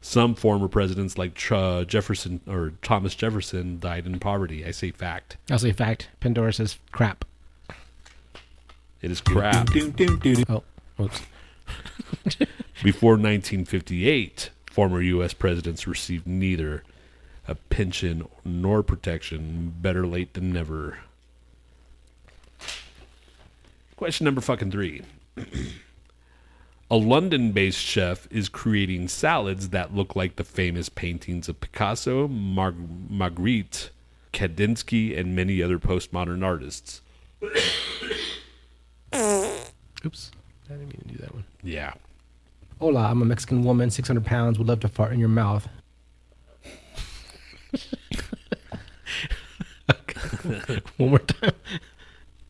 Some former presidents, like Ch- uh, Jefferson or Thomas Jefferson, died in poverty. I say fact. I'll say fact. Pandora says crap. It is crap. Oh, whoops. [LAUGHS] Before 1958, former U.S. presidents received neither a pension nor protection. Better late than never. Question number fucking three. [CLEARS THROAT] A London based chef is creating salads that look like the famous paintings of Picasso, Mar- Magritte, Kandinsky, and many other postmodern artists. [COUGHS] Oops. I didn't mean to do that one. Yeah. Hola, I'm a Mexican woman, 600 pounds, would love to fart in your mouth. [LAUGHS] one more time.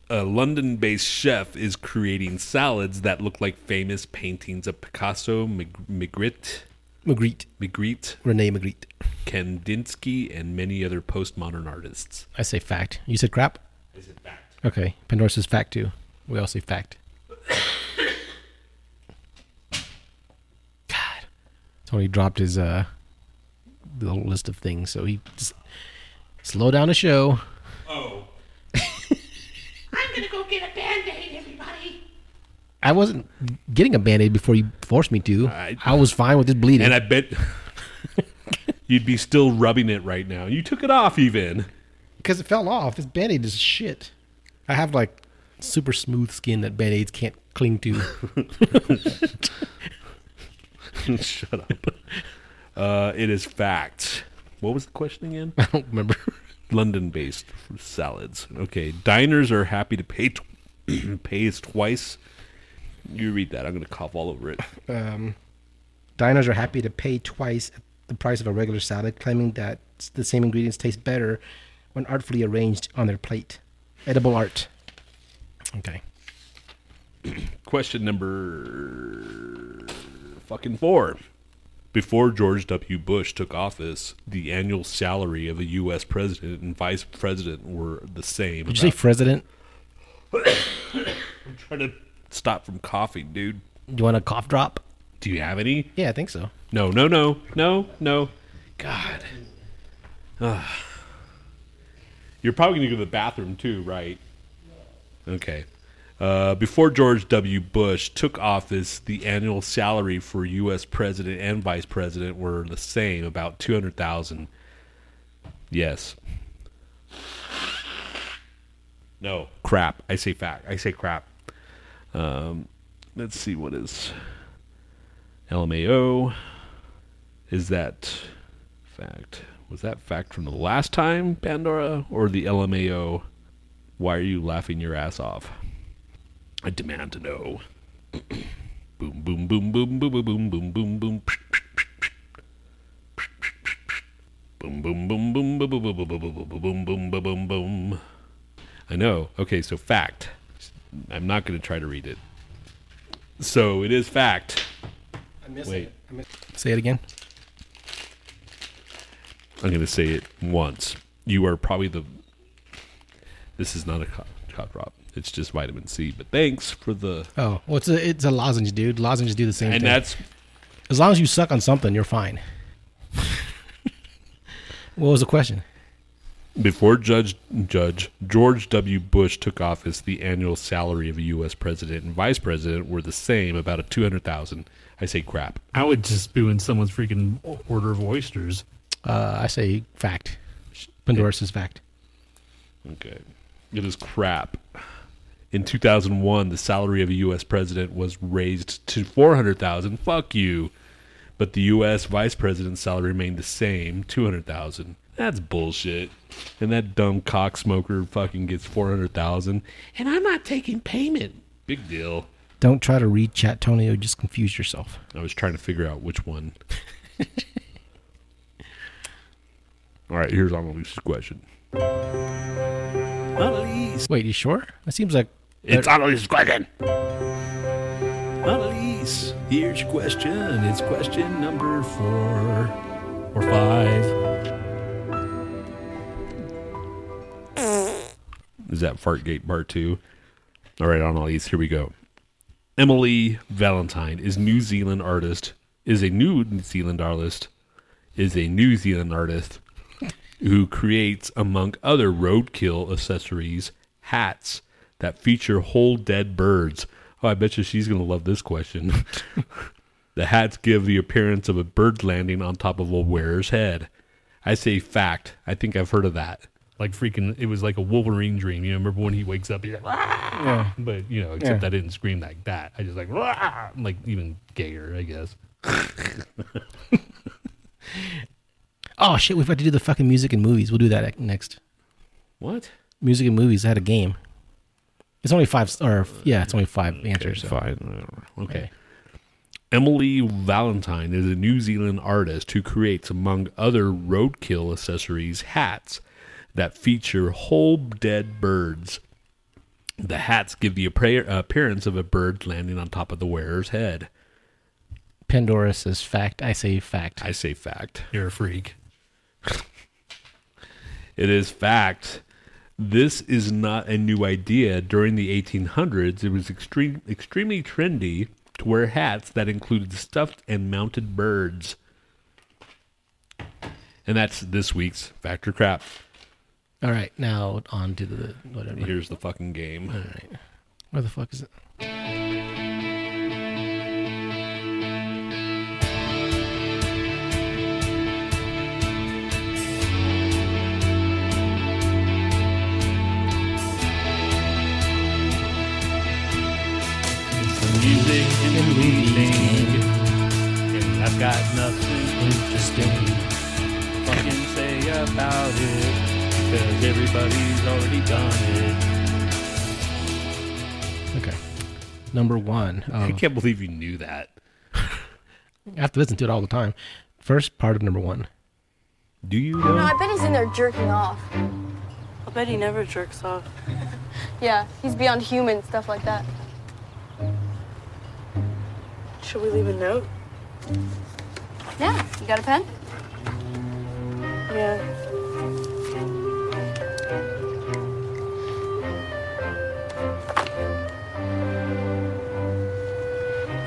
a London based chef is creating salads that look like famous paintings of Picasso, Mag- Magritte, Magritte. Magritte, Rene Magritte. Kandinsky, and many other postmodern artists. I say fact. You said crap? I said fact. Okay. Pandora says fact too. We all say fact. [COUGHS] God. Tony dropped his uh little list of things, so he just slow down the show. Oh. I'm gonna go get a band aid, everybody. I wasn't getting a band-aid before you forced me to. I- I, was fine with this bleeding. And I bet [LAUGHS] you'd be still rubbing it right now. You took it off even. because it fell off. This band-aid is shit. I have like super smooth skin that band-aids can't cling to. [LAUGHS] Shut up. Uh, it is fact. What was the question again? [LAUGHS] I don't remember. London based salads. Okay. Diners are happy to pay, [CLEARS THROAT] pays twice. You read that. I'm going to cough all over it. um, diners are happy to pay twice the price of a regular salad, claiming that the same ingredients taste better when artfully arranged on their plate. Edible art. Okay. [CLEARS THROAT] Question number fucking four. Before George W. Bush took office, the annual salary of a U.S. president and vice president were the same. Did you say president? [COUGHS] I'm trying to stop from coughing, dude. Do you want a cough drop? Do you have any? Yeah, I think so. No, no, no, no, no. God. Ugh. You're probably going to go to the bathroom too, right? Okay. Uh, before George W. Bush took office, the annual salary for U.S. president and vice president were the same, about two hundred thousand. Yes. No, crap. I say fact. I say crap. Um, let's see what is LMAO. Is that fact? Was that fact from the last time, Pandora, or the LMAO? Why are you laughing your ass off? I demand to know. boom, boom, boom, boom, boom, boom, boom, boom, boom, boom. Boom, boom, boom, boom, boom, boom, boom, boom, boom, boom, boom, boom, boom, boom, boom. I know. Okay, so fact. I'm not going to try to read it. So it is fact. I missed Wait, Say it again. I'm going to say it once. You are probably the. This is not a cough, cough drop. It's just vitamin C. But thanks for the. Oh, well, it's a it's a lozenge, dude. Lozenges do the same thing. And thing. that's as long as you suck on something, you're fine. [LAUGHS] what was the question? Before Judge Judge George W. Bush took office, the annual salary of a U.S. president and vice president were the same, about a two hundred thousand. I say crap. I would just spew in someone's freaking order of oysters. Uh, I say fact. Pandora says fact. Okay, it is crap. In 2001, the salary of a U.S. president was raised to 400,000. Fuck you. But the U.S. vice president's salary remained the same, 200,000. That's bullshit. And that dumb cock smoker fucking gets 400,000. And I'm not taking payment. Big deal. Don't try to read chat, Tony. You'll just confuse yourself. I was trying to figure out which one. [LAUGHS] All right, here's Annalise's question. Annalise. Wait, you sure? That seems like It's Annalise's question. Annalise, here's your question. It's question number four or five. Is that Fartgate Part 2? All right, Annalise, here we go. Emily Valentine is New Zealand artist, is a New Zealand artist, is a New Zealand artist who creates, among other roadkill accessories, hats that feature whole dead birds. Oh, I bet you she's going to love this question. [LAUGHS] the hats give the appearance of a bird landing on top of a wearer's head. I say fact. I think I've heard of that. Like freaking, it was like a Wolverine dream. You know, remember when he wakes up? He's like, "Ah!" Yeah. but you know, except Yeah. I didn't scream like that. I just like, "Ah!" like even gayer, I guess. [LAUGHS] Oh shit, we've got to do the fucking music and movies. We'll do that next. What? Music and movies. I had a game. It's only five, or yeah, it's only five answers. so- Fine. Okay. Emily Valentine is a New Zealand artist who creates, among other roadkill accessories, hats that feature whole dead birds. The hats give the appearance of a bird landing on top of the wearer's head. Pandora says fact. I say fact. I say fact. You're a freak. It is fact. This is not a new idea. During the 1800s, it was extreme, extremely trendy to wear hats that included stuffed and mounted birds. And that's this week's Factor Crap. All right, now on to the whatever. Here's the fucking game. All right, where the fuck is it? Music and everything. And I've got nothing interesting to fucking say about it because everybody's already done it. Okay, number one. I Um, can't believe you knew that. [LAUGHS] I have to listen to it all the time. First part of number one. Do you No, know? I bet he's in there jerking off. I bet he never jerks off. [LAUGHS] Yeah, he's beyond human, stuff like that. Should we leave a note? Yeah, you got a pen? Yeah.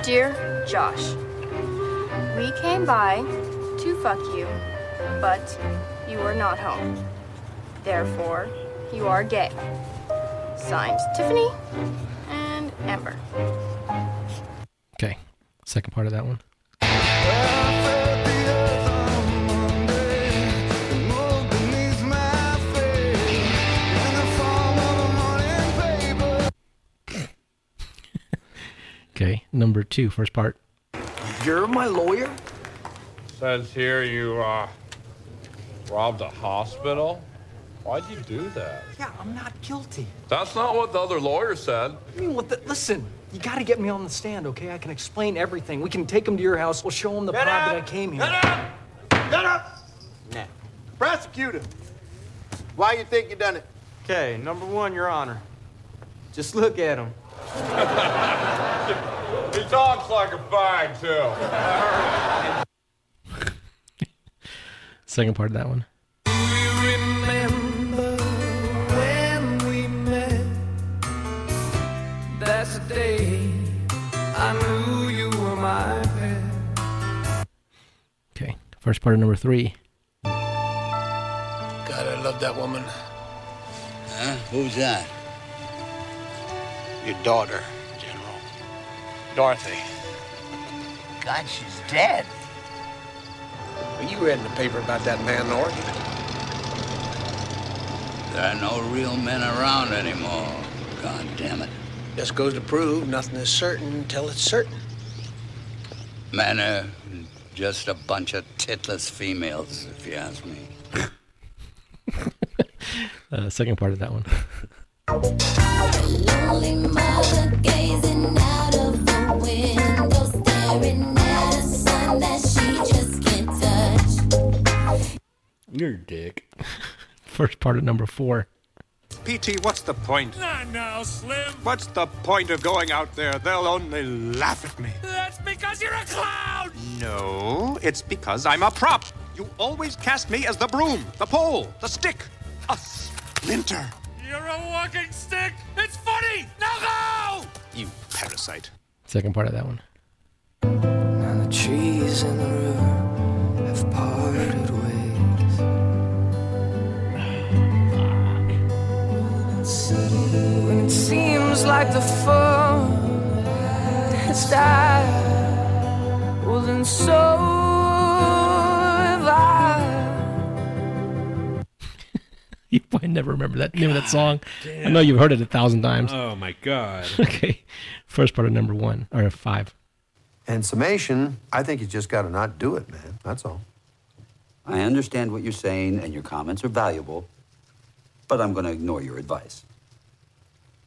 Dear Josh, we came by to fuck you, but you are not home. Therefore, you are gay. Signed, Tiffany and Amber. Second part of that one. [LAUGHS] Okay, number two, first part. You're my lawyer? Says here you uh, robbed a hospital. Why'd you do that? Yeah, I'm not guilty. That's not what the other lawyer said. I mean, what the, listen, you gotta get me on the stand, okay? I can explain everything. We can take him to your house. We'll show him the Get pod up! that I came here. Get up! Get up! Now, prosecutor, why you think you done it? Okay, number one, Your Honor. Just look at him. He talks like a fag, too. Second part of that one. First part of number three. God, I love that woman. Huh? Who's that? Your daughter, General. Dorothy. God, she's dead. Well, you read in the paper about that man, Lord. There are no real men around anymore. God damn it. Just goes to prove nothing is certain until it's certain. Men are just a bunch of titless females, if you ask me. [LAUGHS] Uh, second part of that one. [LAUGHS] Lonely mother gazing out of the window, staring at a sun that she just can't touch. You're a dick. [LAUGHS] First part of number four. PT, what's the point? Not now, Slim. What's the point of going out there? They'll only laugh at me. That's because you're a clown. No, it's because I'm a prop. You always cast me as the broom, the pole, the stick, a splinter. You're a walking stick. It's funny. Now go. You parasite. Second part of that one. Now the trees and the river have parted seems like the fun has died, well then so have I. [LAUGHS] You might never remember that name of that song. I know you've heard it a thousand times. Oh my god. [LAUGHS] okay, first part of number one or five. In summation, I think you just got to not do it, man. That's all. I understand what you're saying, and your comments are valuable, but I'm going to ignore your advice.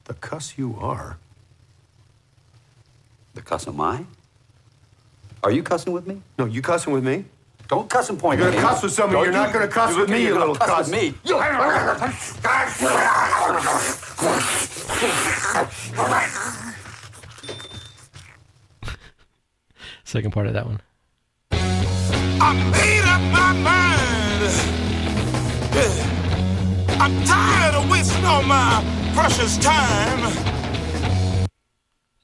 The cuss you are. The cuss am I? Are you cussing with me? No, you cussing with me? Don't cuss and point You're gonna me. cuss with somebody. Don't You're not gonna cuss with me, you little cuss. cuss. with me. Second part of that one. I made up my mind. I'm tired of wasting all my precious time.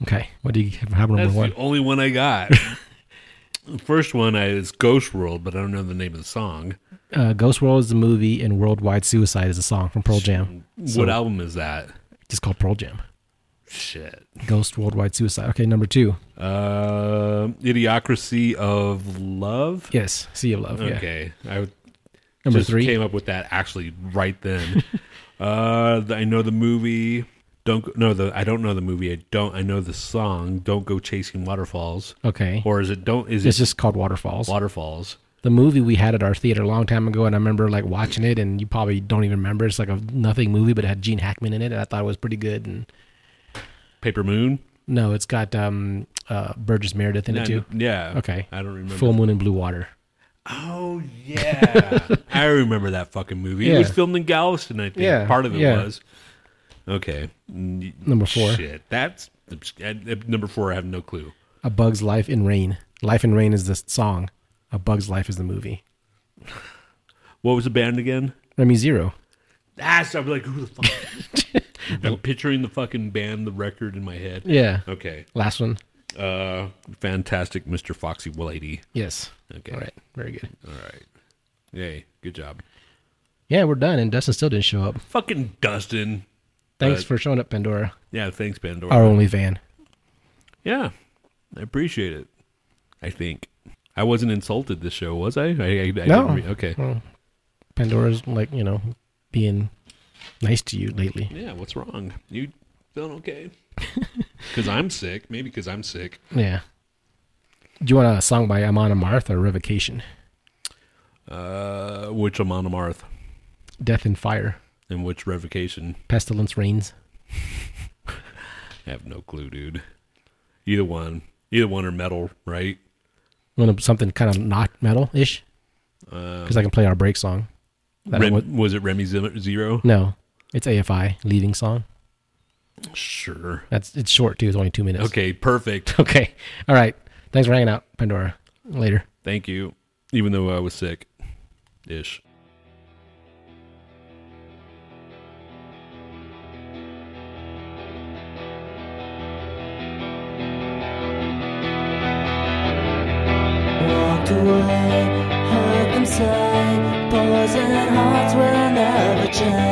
Okay, what do you have number That's one? the only one I got. [LAUGHS] the first one is Ghost World, but I don't know the name of the song. Uh, Ghost World is the movie, and Worldwide Suicide is a song from Pearl Jam. what album is that? Just called Pearl Jam. Shit. Ghost Worldwide Suicide. Okay, number two. Uh, Idiocracy of Love. Yes, Sea of Love. yeah. Okay, I Number just three. came up with that actually right then. [LAUGHS] uh, I know the movie. Don't no the I don't know the movie. I don't I know the song. Don't go chasing waterfalls. Okay. Or is it don't is it's it just called Waterfalls. Waterfalls? The movie we had at our theater a long time ago, and I remember like watching it, and you probably don't even remember. It's like a nothing movie, but it had Gene Hackman in it, and I thought it was pretty good. And Paper Moon. no, it's got um, uh, Burgess Meredith in it too. yeah. Okay. I don't remember. Full Moon and Blue Water. Oh yeah, [LAUGHS] I remember that fucking movie. It was filmed in Galveston, I think. Yeah, part of it yeah. was. Okay, Number four. Shit, that's uh, number four. I have no clue. A Bug's Life in Rain. Life in Rain is the song. A Bug's Life is the movie. What was the band again? Remy Zero. That's I'm like, who the fuck? [LAUGHS] I'm picturing the fucking band, the record in my head. Yeah. Okay. Last one. Uh, fantastic, Mr. Foxy Lady. Yes. Okay. All right. Very good. All right. Yay. Good job. Yeah, we're done, and Dustin still didn't show up. Fucking Dustin. Thanks Uh, for showing up, Pandora. Yeah, thanks, Pandora. Our only fan. Yeah, I appreciate it. I think I wasn't insulted this show, was I? I, I, I no. didn't re- okay. Well, Pandora's like you know being nice to you lately. Yeah. What's wrong? You feeling okay? [LAUGHS] Because I'm sick. Maybe because I'm sick. Yeah. Do you want a song by Amon Amarth or Revocation? Uh, which Amon Amarth? Death in Fire. And which Revocation? Pestilence Reigns. [LAUGHS] I have no clue, dude. Either one. Either one or metal, right? Want something kind of not metal ish? Because I can play our break song. Rem- wa- was it Remy Zero? No, it's AFI Leaving Song. Sure. That's it's short too. It's only two minutes. Okay, perfect. [LAUGHS] Okay. All right. Thanks for hanging out, Pandora. Later. Thank you. Even though I was sick, ish. Walked away, heard them say, boys and hearts will never change.